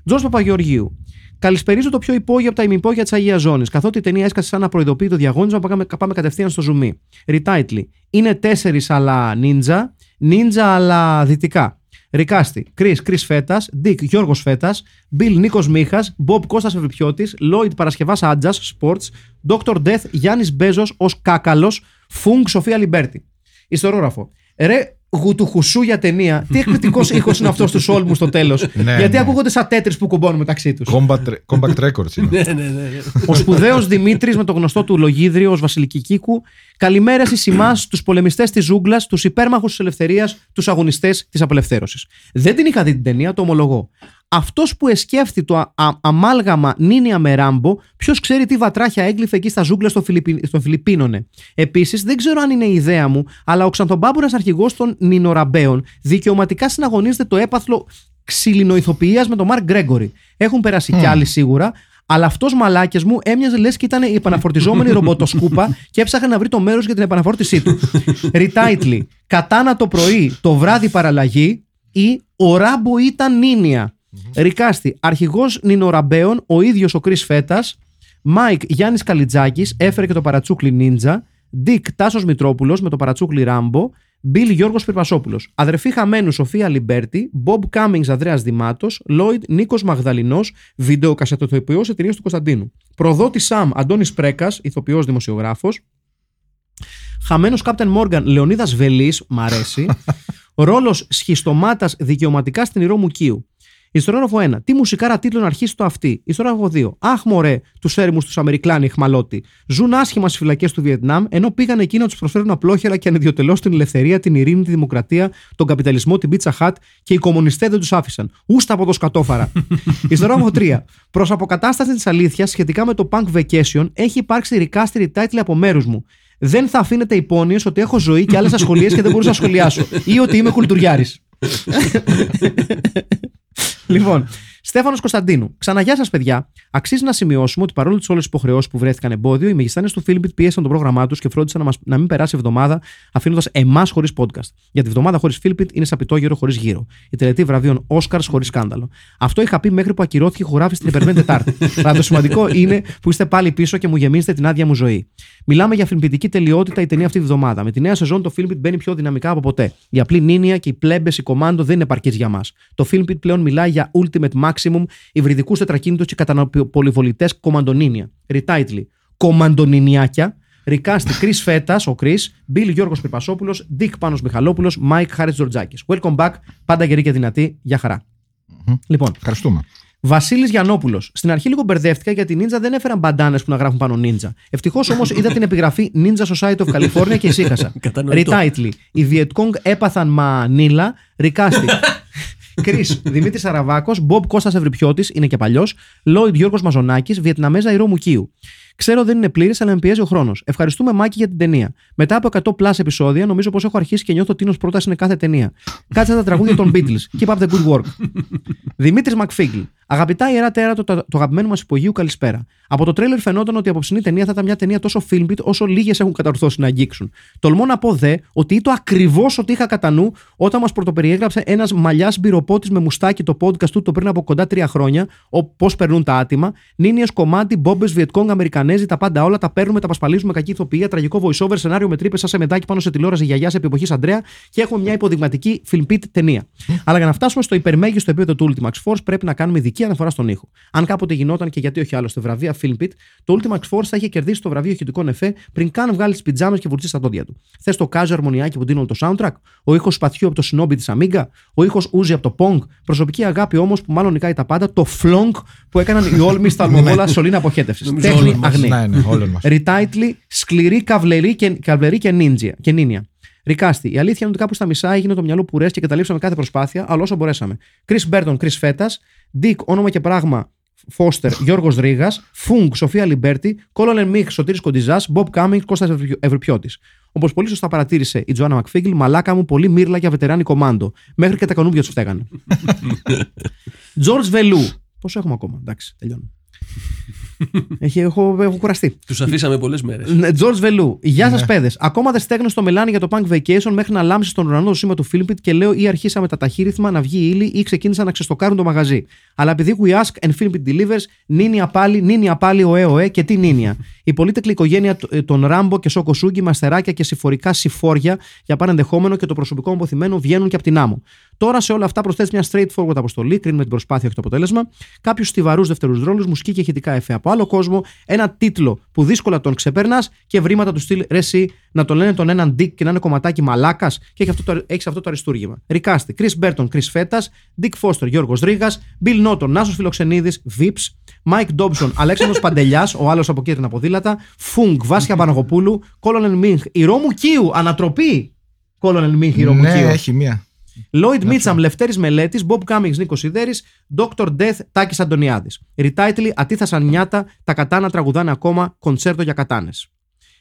Τζο Παπαγεωργίου. Καλησπερίζω το πιο υπόγειο από τα ημιυπόγεια της Αγίας Ζώνης. Καθότι η ταινία έσκασε σαν απροειδοποίητο διαγώνισμα, πάμε, πάμε κατευθείαν στο ζουμί. Retitle. Είναι τέσσερις αλλά νίντζα, νίντζα αλλά δυτικά. Recasting, Κρις, Κρις Φέτας, Ντίκ, Γιώργος Φέτας, Μπιλ Νίκος Μίχας, Μπομπ Κώστας Ευριπιώτης, Λόιτ Παρασκευάς Άντζας, Sports, Dr. Death, Γιάννης Μπέζος ως κάκαλος, Φούγκ Σοφία Αλιμπέρτη. Ιστορόγραφο. Ρε γουτουχουσού για ταινία. Τι εκπληκτικός ήχος είναι αυτός του όλμου στο τέλος. Ναι, Γιατί ναι. ακούγονται σαν τέτρι που κουμπώνουν μεταξύ τους. Compact, compact Records είναι. Ναι, ναι, ναι. ναι. Ο σπουδαίος Δημήτρης με το γνωστό του λογίδριο ως Βασιλική Κίκου. Καλημέρα σε εμάς, τους πολεμιστές της ζούγκλας, τους υπέρμαχους της ελευθερίας, τους αγωνιστές της απελευθέρωσης. Δεν την είχα δει την ταινία, το ομολογώ. Αυτός που εσκέφθη το α- α- αμάλγαμα Νίνια με Ράμπο, ποιος ξέρει τι βατράχια έγκλειφε εκεί στα ζούγκλα στο, Φιλιππι... στο Φιλιππίνωνε. Επίσης, δεν ξέρω αν είναι η ιδέα μου, αλλά ο Ξανθομπάμπουρα αρχηγός των Νινοραμπέων δικαιωματικά συναγωνίζεται το έπαθλο ξυλινοηθοποιίας με τον Μαρκ Γκρέγκορη. Έχουν περάσει κι άλλοι σίγουρα, αλλά αυτός μαλάκες μου έμοιαζε λες και ήταν η επαναφορτιζόμενη ρομποτοσκούπα και έψαχνε να βρει το μέρος για την επαναφόρτισή του. Retitle. Κατάνα το πρωί, το βράδυ παραλλαγή ή ο Ράμπο ήταν νίνια. Ρικάστη. Αρχηγός Νινοραμπέων, ο ίδιος ο Κρι Φέτας. Μάικ Γιάννης Καλιτζάκης, έφερε και το παρατσούκλι Νίντζα. Ντίκ Τάσος Μητρόπουλος με το παρατσούκλι Ράμπο. Μπιλ Γιώργος Πυρπασόπουλος. Αδερφή χαμένου Σοφία Αλιμπέρτη. Μπομπ Κάμινγκς Ανδρέας Δημάτος. Λόιντ Νίκος Μαγδαλινός. Βιντεοκασετοηθοποιός σε ταινίες του Κωνσταντίνου. Προδότη Σαμ Αντώνης Πρέκας, ηθοποιός δημοσιογράφος. Χαμένος Captain Μόργαν Λεωνίδας Βελής, μ' αρέσει. Ρόλος σχιστομάτας δικαιωματικά στην Ηρώ Μουκίου. Ιστρόγραφο 1. Τι μουσικάρα τίτλο να αρχίσει το αυτή; Ιστρόγραφο 2. Αχ, μωρέ, τους έρημους τους Αμερικλάνοι εχμαλώτη. Ζουν άσχημα στις φυλακές του Βιετνάμ, ενώ πήγαν εκεί να τους προσφέρουν απλόχερα και ανιδιοτελώς την ελευθερία, την ειρήνη, τη δημοκρατία, τον καπιταλισμό, την πίτσα χατ και οι κομμουνιστές δεν τους άφησαν.Ούστα από το σκατόφαρα. Ιστρόγραφο 3. Προς αποκατάσταση της αλήθειας σχετικά με το Punk Vacation έχει υπάρξει ρικάστερη title από μέρους μου. Δεν θα αφήνετε υπόνοιες ότι έχω ζωή και άλλες ασχολίες και δεν μπορούσα να σχολιάσω. ή ότι είμαι κουλτουριάρης. Λοιπόν, Στέφανος Κωνσταντίνου. Ξαναγιά σας, παιδιά. Αξίζει να σημειώσουμε ότι παρόλο τις όλες τις υποχρεώσεις που βρέθηκαν εμπόδιο, οι μεγιστάνες του Φίλιππιτ πίεσαν το πρόγραμμά τους και φρόντισαν να, μας, να μην περάσει εβδομάδα αφήνοντας εμάς χωρίς podcast. Γιατί εβδομάδα χωρίς Φίλιππιτ είναι σαν πιτόγερο χωρίς γύρο. Η τελετή βραβείων Όσκαρ χωρίς σκάνδαλο. Αυτό είχα πει μέχρι που ακυρώθηκε η χωράφη στην επερμένη Τετάρτη. Αλλά το σημαντικό είναι που είστε πάλι πίσω και μου γεμίζετε την άδεια μου ζωή. Μιλάμε για φιλμπιτική τελειότητα η ταινία αυτή τη βδομάδα. Με τη νέα σεζόν το Filmbit μπαίνει πιο δυναμικά από ποτέ. Η απλή νίνια και οι πλέμπες, η κομάντο δεν είναι επαρκής για μας. Το Filmbit πλέον μιλάει για ultimate maximum, υβριδικούς τετρακίνητους και καταναπολιβολητέ κομμαντονίνια. Retitle. Κομμαντονινιάκια. Recasting Κρι Φέτας, ο Κρι, Μπιλ Γιώργος Πυρπασόπουλος, Ντίκ Πάνος Μιχαλόπουλος, Μάικ Χάρης Τζορτζάκης. Welcome back. Πάντα γερή και δυνατή. Γεια χαρά. Λοιπόν, Ευχαριστούμε. Βασίλης Γιαννόπουλος. Στην αρχή λίγο μπερδεύτηκα γιατί οι Ninja δεν έφεραν μπαντάνες που να γράφουν πάνω Ninja. Ευτυχώς όμως είδα την επιγραφή Ninja Society of California και ησύχασα. Κατανοητό. Retitle. Οι Vietcong έπαθαν Μανίλα. Recasting. Κρι Δημήτρης Αραβάκος, Μπομπ Κώστας Ευρυπιώτης, είναι και παλιός. Λόιντ Γιώργος Μαζονάκης, Βιετναμέζα Ηρώ Μουκίου. Ξέρω δεν είναι πλήρης, αλλά με πιέζει ο χρόνος. Ευχαριστούμε, Μάκη, για την ταινία. Μετά από 100 plus επεισόδια, νομίζω πως έχω αρχίσει και νιώθω τίνος πρόταση είναι κάθε ταινία. Κάτσε τα τραγούδια των Beatles. Keep up the good work. Δημήτρης Μακφίγκλ. Αγαπητά ιερά τέρατα το, το αγαπημένο μας υπογείου, καλησπέρα. Από το τρέλερ φαινόταν ότι η απόψινή ταινία θα ήταν μια ταινία τόσο filmbit όσο λίγες έχουν καταρθώσει να αγγίξουν. Τολμώ να πω δε ότι ή το ακριβώς ότι είχα κατά νου όταν μας πρωτοπεριέγραψε ένας μαλλιάς μπυροπότης με μουστάκι το podcast του το πριν από κοντά τρία χρόνια, πώς περνούν τα άτιμα, νίνιες κομμάτι, μπόμπες, Βιετκόγκ, Αμερικανέζοι, τα πάντα όλα τα παίρνουμε, τα πασπαλίζουμε, κακή ηθοποιία, τραγικό voiceover, σενάριο με τρύπες, σαν σε μετάκι πάνω σε τηλεόραση γιαγιάς εποχής Αντρέα και έχουμε μια υποδειγματική filmpit ταινία. Αλλά για να φτάσουμε στο υπερμέγιστο επίπεδο του Ultimax Force πρέπει να κάνουμε ειδική αναφορά στον ήχο. Αν κάποτε γινόταν και γιατί όχι άλλο στη βραβεία Filmpit, το Ultimax Force θα είχε κερδίσει το βραβείο ηχητικών εφέ πριν καν βγάλει τις πιτζάμες και βουρτσίσει στα δόντια του. Θες το κάζο αρμονιάκι που δίνει όλο το soundtrack, ο ήχος σπαθιού από το Shinobi της Amiga, ο ήχος ούζι από το Pong, προσωπική αγάπη όμως που μάλλον νικάει τα πάντα, το Flonk που έκαναν οι Όλμοι στα αλμοβόλα σωλήνα αποχέτευσης. Νομίζω Τέχνη όλων μας. αγνή. Ναι, ναι, όλων μας. Retitle, σκληρή καβλερή και, καβλερή και, ninja, και νίνια. Ρικάστη. Η αλήθεια είναι ότι κάπου στα μισά έγινε το μυαλό πουρέ και καταλήψαμε κάθε προσπάθεια, αλλά όσο μπορέσαμε. Κρι Μπέρτον, Κρι Φέτας, Ντίκ, όνομα και πράγμα Φώστερ, Γιώργος Ρίγα, Φούγκ, Σοφία Λιμπέρτη, Κόλολεν Μίχ, Σωτήρης Κοντιζάς, Μπομπ Κάμινγκ, Κώστας Ευρυπιώτης. Όπως πολύ σωστά παρατήρησε η Τζοάννα Μακφίγκλ, μαλάκα μου πολύ μίρλα για βετεράνη κομμάντο. Μέχρι και τα κουνούπια τους φταίγανε. Τζορτζ Βελού. Πόσο έχουμε ακόμα, εντάξει, τελειώνω. Έχει, έχω, έχω κουραστεί. Τους αφήσαμε πολλές μέρες. Ναι, George Βελού. Γεια σας, παιδες. Ακόμα δεν στέγνωσε το μελάνι για το Punk Vacation μέχρι να λάμψει στον ουρανό το σήμα του Φίλμπιτ και λέω ή αρχίσαμε τα ταχύρυθμα να βγει η ύλη ή ξεκίνησαν να ξεστοκάρουν το μαγαζί. Αλλά επειδή we ask and Φίλμπιτ delivers, νίνια πάλι, νίνια πάλι, οέ, οέ και τι νίνια. Η πολύτεκλη οικογένεια ε, των Ράμπο και Σοκοσούγκη, μαστεράκια και συφορικά συφόρια για παρενδεχόμενο και το προσωπικό αποθυμένο βγαίνουν και από την άμμο. Τώρα σε όλα αυτά προσθέτεις μια straightforward αποστολή, κρίνουμε την προσπάθεια και το αποτέλεσμα, κάποιους στιβαρούς δευτερούς ρόλους, μουσική και ηχητικά εφέ από άλλο κόσμο, ένα τίτλο που δύσκολα τον ξεπερνάς και βρήματα του στυλ ρε εσύ, να τον λένε τον έναν Dick και να είναι κομματάκι μαλάκας και έχει αυτό το, έχεις αυτό το αριστούργημα. Ρικάστη, Chris Μπέρτον, Chris Φέτα, Dick Foster, Γιώργος Ρίγα, Bill Νότον, Νάσος Φιλοξενίδης, Vips, Mike Dobson, Αλέξανδρος Παντελιάς, ο άλλος από κίτρινα ποδήλατα, Φούγκ, Βάσια Παναγοπούλου, Κόλονεν Μίνχ, η Ρόμου Κίου, ανατροπή. Κόλονεν Μίνχ, η Ρόμου Ναι, Κίου. έχει μία. Lloyd Μίτσαμ, Λευτέρης Μελέτης, Bob Cummings, Νίκο Σιδέρης, Dr. Death, Τάκης Αντωνιάδης. Ριτάιτλι, Ατίθασαν νιάτα, τα κατάνα τραγουδάνε ακόμα, κοντσέρτο για κατάνες.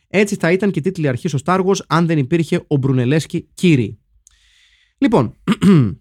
Έτσι θα ήταν και η τίτλη αρχής στο Star Wars αν δεν υπήρχε ο Μπρουνελέσκι κύριοι. Λοιπόν,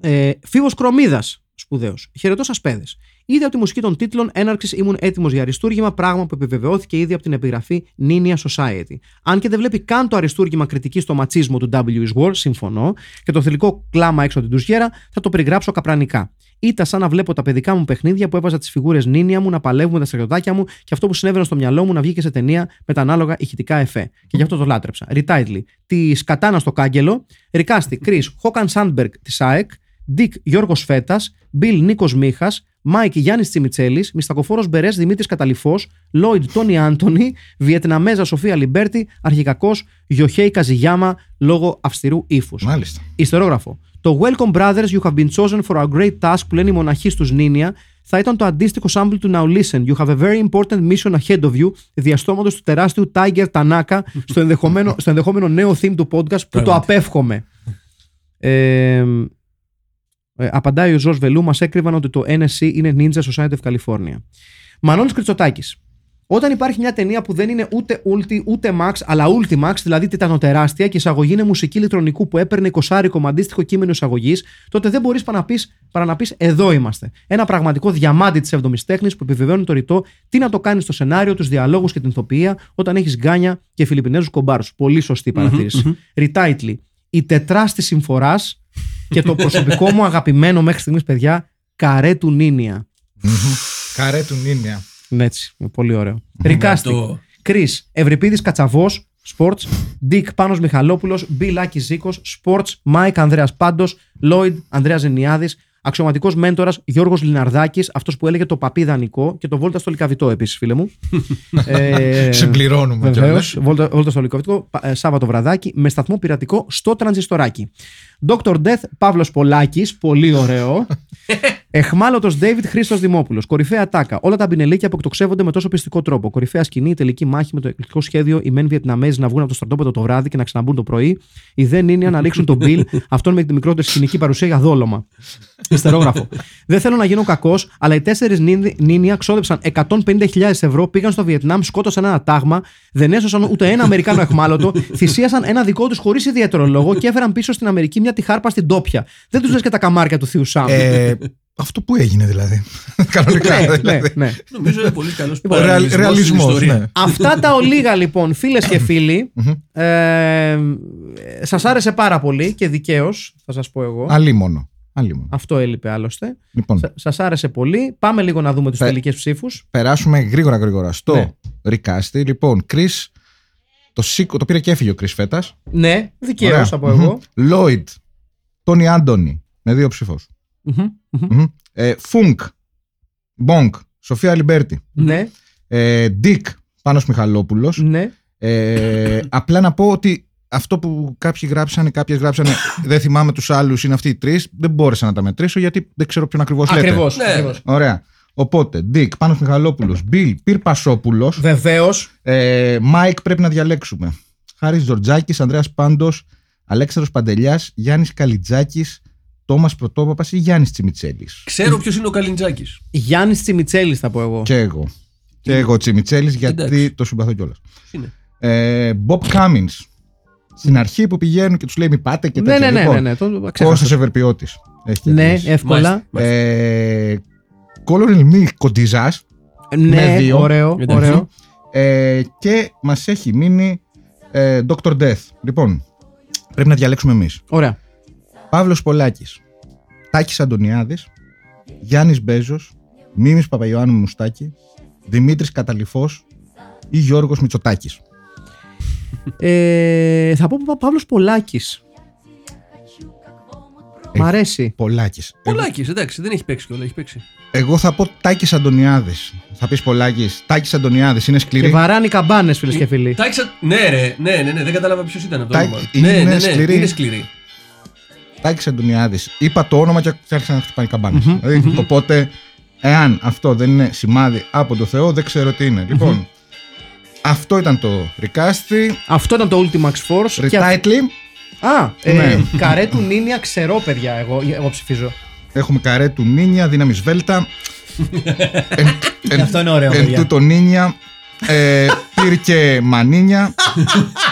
ε, Φίβος Κρομίδας, σπουδαίος. Χαιρετώ σας, παιδες. Ήδη από τη μουσική των τίτλων έναρξης ήμουν έτοιμος για αριστούργημα, πράγμα που επιβεβαιώθηκε ήδη από την επιγραφή Ninia Society. Αν και δεν βλέπει καν το αριστούργημα κριτική στο ματσίσμο του W is War, συμφωνώ, και το θηλυκό κλάμα έξω από την τουζιέρα, θα το περιγράψω καπρανικά. Ήταν σαν να βλέπω τα παιδικά μου παιχνίδια που έβαζα τις φιγούρες νίνια μου να παλεύουν με τα στρατιωτάκια μου και αυτό που συνέβαινε στο μυαλό μου να βγει και σε ταινία με τα ανάλογα ηχητικά εφέ. Και γι' αυτό το λάτρεψα. Ριτάιτλι. Της Κατάνας στο κάγκελο. Ρικάστη. Κρι Χόκαν Σάντμπεργκ της ΑΕΚ. Ντίκ Γιώργος Φέτας. Μπιλ Νίκος Μίχας. Μάικ Γιάννης Τσιμιτσέλης. Μουστακοφόρος Μπερές Δημήτρης Καταληφός. Λόιντ Τόνι Άντωνη. Βιετναμέζα Σοφία Λιμπέρτη. Αρχικακός Γιοχέη Καζιγιάμα λόγω αυστηρού ύφους. Μάλιστα. Υστερόγραφο. Το Welcome Brothers, you have been chosen for a great task που λένε οι μοναχοί στους Νίνια θα ήταν το αντίστοιχο sample του Now Listen. You have a very important mission ahead of you. Διά στόματος του τεράστιου Tiger Tanaka στο ενδεχομένο, στο ενδεχόμενο νέο theme του podcast που το Πράγματι. απεύχομαι. Ε, ε, απαντάει ο Ζος Βελού, μας έκρυβαν ότι το NSC είναι Ninja Society of California. Μανώνης Κριτσοτάκης. Όταν υπάρχει μια ταινία που δεν είναι ούτε Ulti ούτε Max, αλλά Ultimax, δηλαδή τιτανοτεράστια και η εισαγωγή είναι μουσική ηλεκτρονικού που έπαιρνε 20 με αντίστοιχο κείμενο εισαγωγής, τότε δεν μπορείς παρά να πεις παρά να πεις, εδώ είμαστε. Ένα πραγματικό διαμάντι της 7η τέχνης που επιβεβαιώνει το ρητό τι να το κάνεις στο σενάριο, τους διαλόγους και την ηθοποιία όταν έχεις γκάνια και Φιλιππινέζους κομπάρους. Πολύ σωστή παρατήρηση. Ριτάιτλι. Η τετράς της συμφοράς και το προσωπικό μου αγαπημένο μέχρι στιγμής, παιδιά, καρέ του Νίνια. Καρέ του Νίνια. Ναι, έτσι. Πολύ ωραίο. Recasting. Το- Κρι, Ευριπίδης Κατσαβός, Sports, Ντίκ Πάνος Μιχαλόπουλος, Μπιλ Άκης Ζήκος, Sports, Μάικ Ανδρέας Πάντος, Λόιντ Ανδρέας Ζενιάδης, αξιωματικός μέντορας Γιώργος Λιναρδάκης, αυτός που έλεγε το παπί δανεικό και το βόλτα στο Λυκαβηττό επίσης, φίλε μου. ε, Συμπληρώνουμε Βεβαίως. κιόλας. Βόλτα, βόλτα στο λικαβιτό, πα- ε, Σάββατο βραδάκι, με σταθμό πειρατικό στο τρανζιστοράκι. Dr. Death Παύλος Πολάκης, πολύ ωραίο. Εχμάλωτος David Χρήστος Δημόπουλος. Κορυφαία τάκα. Όλα τα μπινελίκια που εκτοξεύονται με τόσο πιστικό τρόπο. Κορυφαία σκηνή, η τελική μάχη με το εκπληκτικό σχέδιο οι μεν Βιετναμέζοι να βγουν από το στρατόπεδο το βράδυ και να ξαναμπούν το πρωί. Οι δε είναι να λήξουν τον Bill, αυτόν με τη μικρότερη σκηνική παρουσία για δόλωμα. Ιστερόγραφο. Δεν θέλω να γίνω κακός, αλλά οι τέσσερις νίνια ξόδεψαν 150.000 ευρώ, πήγαν στο Βιετνάμ, σκότωσαν ένα τάγμα, δεν έσωσαν ούτε ένα Αμερικάνο εχμάλωτο, θυσίασαν ένα δικό τους χωρίς ιδιαίτερο λόγο και έφεραν πίσω στην Αμερική μια τυχάρπα στην τόπια. Δεν τους λες και τα καμάρια του Θείου Σάμ. Ε, αυτό που έγινε δηλαδή. Κανονικά. ναι, ναι, δηλαδή. ναι. Νομίζω είναι πολύ καλός Λοιπόν, ρεαλ- παραλληλισμός στην ρεαλισμός, ιστορία. ναι. Αυτά τα ολίγα λοιπόν, φίλες και φίλοι, ε, σας άρεσε πάρα πολύ και δικαίως, θα σας πω εγώ. Αλίμονο. Αλίμονο. Αυτό έλειπε άλλωστε. Λοιπόν, Σα άρεσε πολύ. Πάμε λίγο να δούμε τους Πε- τελικές ψήφους. περάσουμε γρήγορα γρήγορα στο Ναι. Recasting. Λοιπόν, Κρι. Το, σήκω, το πήρε και έφυγε ο Κρι Φέτας. Ναι, δικαίως από εγώ. Λόιτ. Τόνι Άντωνη. Με δύο ψήφους. Μμμ, μμμ. Ε, Φουνκ. Μπονκ. Σοφία Λιμπέρτη. Ναι, Ε, Ντίκ. Πάνος Μιχαλόπουλος. ναι. Ε, απλά να πω ότι αυτό που κάποιοι γράψανε, κάποιες γράψανε, δεν θυμάμαι τους άλλους, είναι αυτοί οι τρεις, δεν μπόρεσα να τα μετρήσω γιατί δεν ξέρω ποιον ακριβώς λέτε. Ακριβώς. Ναι. Ωραία. Οπότε, Ντίκ, Πάνος Μιχαλόπουλος, Μπιλ, Πυρπασόπουλος, Βεβαίως. ε, Μάικ πρέπει να διαλέξουμε. Χάρης Τζορτζάκης, Ανδρέας Πάντος, Αλέξανδρος Παντελιάς, Γιάννης Καλιτζάκης, Τόμας Πρωτόπαπας ή Γιάννης Τσιμιτσέλης; Ξέρω ποιος είναι ο Καλιντζάκης. Γιάννης Τσιμιτσέλης θα πω εγώ. Και εγώ. Και εγώ Τσιμιτσέλης, γιατί Εντάξει. τον συμπαθώ κιόλας. Είναι. Ε, Bob Cummins. Στην αρχή που πηγαίνουν και τους λέει μη πάτε και Ναι, τέτοια. ναι, ναι, Λοιπόν, ναι, ναι, το ξέχασα. Κώστας Ευρυπιώτης. Έχει Ναι, κερδίσει. εύκολα. Μάλιστα, μάλιστα. Ε, Colonel Milk Κοντιζάς Ναι, δύο. ωραίο, Εντάξει. ωραίο. ε, και μας έχει μείνει ε, Dr. Death. Λοιπόν, πρέπει να διαλέξουμε εμείς. Ωραία. Παύλος Πολάκης, Τάκης Αντωνιάδης, Γιάννης Μπέζος, Μίμης Παπαϊωάννου Μουστάκη, Δημήτρης Καταληφός ή Γιώργος Μητσοτάκης. Ε, θα πω Πα- Παύλος Πολάκης. Μ' αρέσει. Πολάκης. Εγώ, Πολλάκι, εντάξει, δεν έχει παίξει κιόλας, έχει παίξει. εγώ θα πω Τάκης Αντωνιάδης. Θα πεις Πολάκης. Τάκης Αντωνιάδης είναι Και σκληρή. βαράνει καμπάνες, φίλες και φίλοι. Τάξα... Ναι, ρε, ναι, ναι, ναι, δεν κατάλαβα ποιος ήταν από το Τα- όνομα. είναι ναι, ναι, ναι, σκληρή. είναι σκληρή. Τάκης Αντωνιάδης. Είπα το όνομα και άρχισαν να χτυπάνε καμπάνες. Δηλαδή, Οπότε, εάν αυτό δεν είναι σημάδι από το Θεό, δεν ξέρω τι είναι. Λοιπόν, αυτό ήταν το Ρικάστη. Αυτό ήταν το Ultimax Force. Και... Retitle. Α, ε, Ναι. καρέ του Νίνια ξερό, παιδιά. Εγώ, εγώ ψηφίζω. Έχουμε καρέ του Νίνια, δύναμης Βέλτα. εν, εν, Αυτό είναι ωραίο, εν παιδιά. τούτο Νίνια. Ε, πήρκε Μανίνια.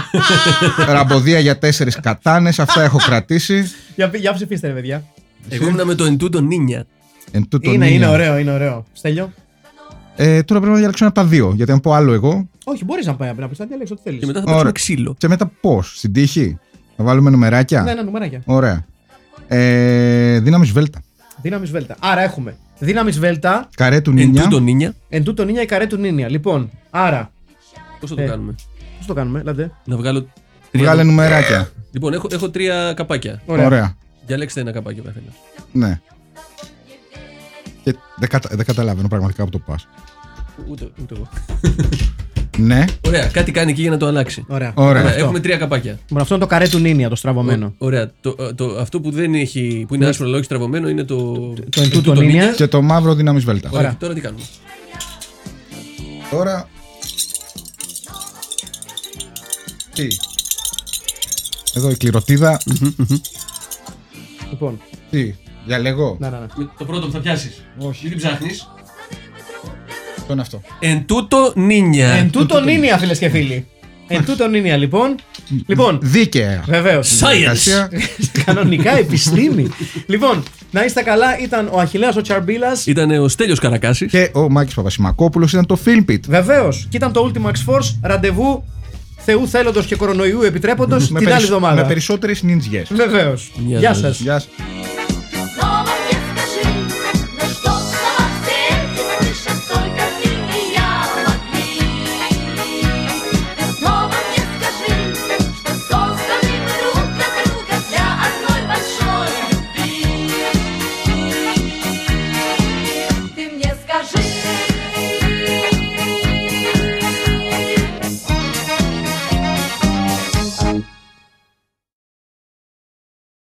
ραμποδία για τέσσερις κατάνες. Αυτά έχω κρατήσει. Για, για ψηφίστε, ρε παιδιά. Εγώ ήμουν με το εντούτο νίνια. Εν τούτο Είναι, Νίνια. είναι ωραίο, είναι ωραίο. Στέλιο; Ε, τώρα πρέπει να διαλέξω ένα από τα δύο. Γιατί αν πω άλλο εγώ. Όχι, μπορείς να πάει να πεις να διαλέξει ό,τι θέλεις. Και μετά θα Ωραία. παίξουμε ξύλο. Και μετά πώς, στην τύχη; Θα βάλουμε νομεράκια. Ναι, ναι, νουμεράκια. Ωραία. Ε, δύναμης Βέλτα. Δύναμης Βέλτα. Άρα έχουμε δύναμης Βέλτα, Καρέ του Εν Νίνια. τούτο νίνια. εν τούτο Νίνια η καρέ του Νίνια. Λοιπόν, άρα. Πώς θα το Ε. κάνουμε; Πώς το κάνουμε, λατε. Να βγάλω. τρία- Βγάλε νομεράκια. Λοιπόν, έχω, έχω τρία καπάκια. Ωραία. Ωραία. Διαλέξτε ένα καπάκι ο καθένα. Ναι. Και δεν, κατα... δεν καταλαβαίνω πραγματικά από το πας. Ούτε, ούτε εγώ. Ναι, Ωραία, κάτι κάνει εκεί για να το αλλάξει. Ωραία. Ωραία. Ωραία, Αυτό. έχουμε τρία καπάκια. Λοιπόν, αυτό είναι το καρέ του Νίνια, το στραβωμένο. Ωραία. Το, το, αυτό που δεν έχει, που είναι άσπρο αλλά όχι στραβωμένο είναι το. Το εν τούτο νίνια. και το μαύρο δύναμη Βέλτα. Ωραία, Ωραία. τώρα τι κάνουμε; Τώρα. Τι; Εδώ η κληροτίδα. Λοιπόν, Τι. Διαλέγω. να, να, να. Με το πρώτο που θα πιάσεις. Όχι. Μην την ψάχνεις. Το είναι αυτό; Εν τούτο νίνια. Εν τούτο Νίνια, φίλες και φίλοι. Εν τούτο Νίνια, λοιπόν. Λοιπόν, Δίκαια. βεβαίως. Science. Διαδικασία. Κανονικά επιστήμη. λοιπόν, να είστε καλά, ήταν ο Αχηλέας ο Τσαρμπίλας. Ήταν ο Στέλιος Καρακάσης. Και ο Μάκης Παπασημακόπουλος ήταν το Filmpit. Βεβαίως. Και ήταν το Ultimax Force ραντεβού Θεού θέλοντος και κορονοϊού επιτρέποντος την άλλη περισ- εβδομάδα. με περισσότερες νιντζιές. Βεβαίως. Γεια Γεια σας. σας. Γεια σας.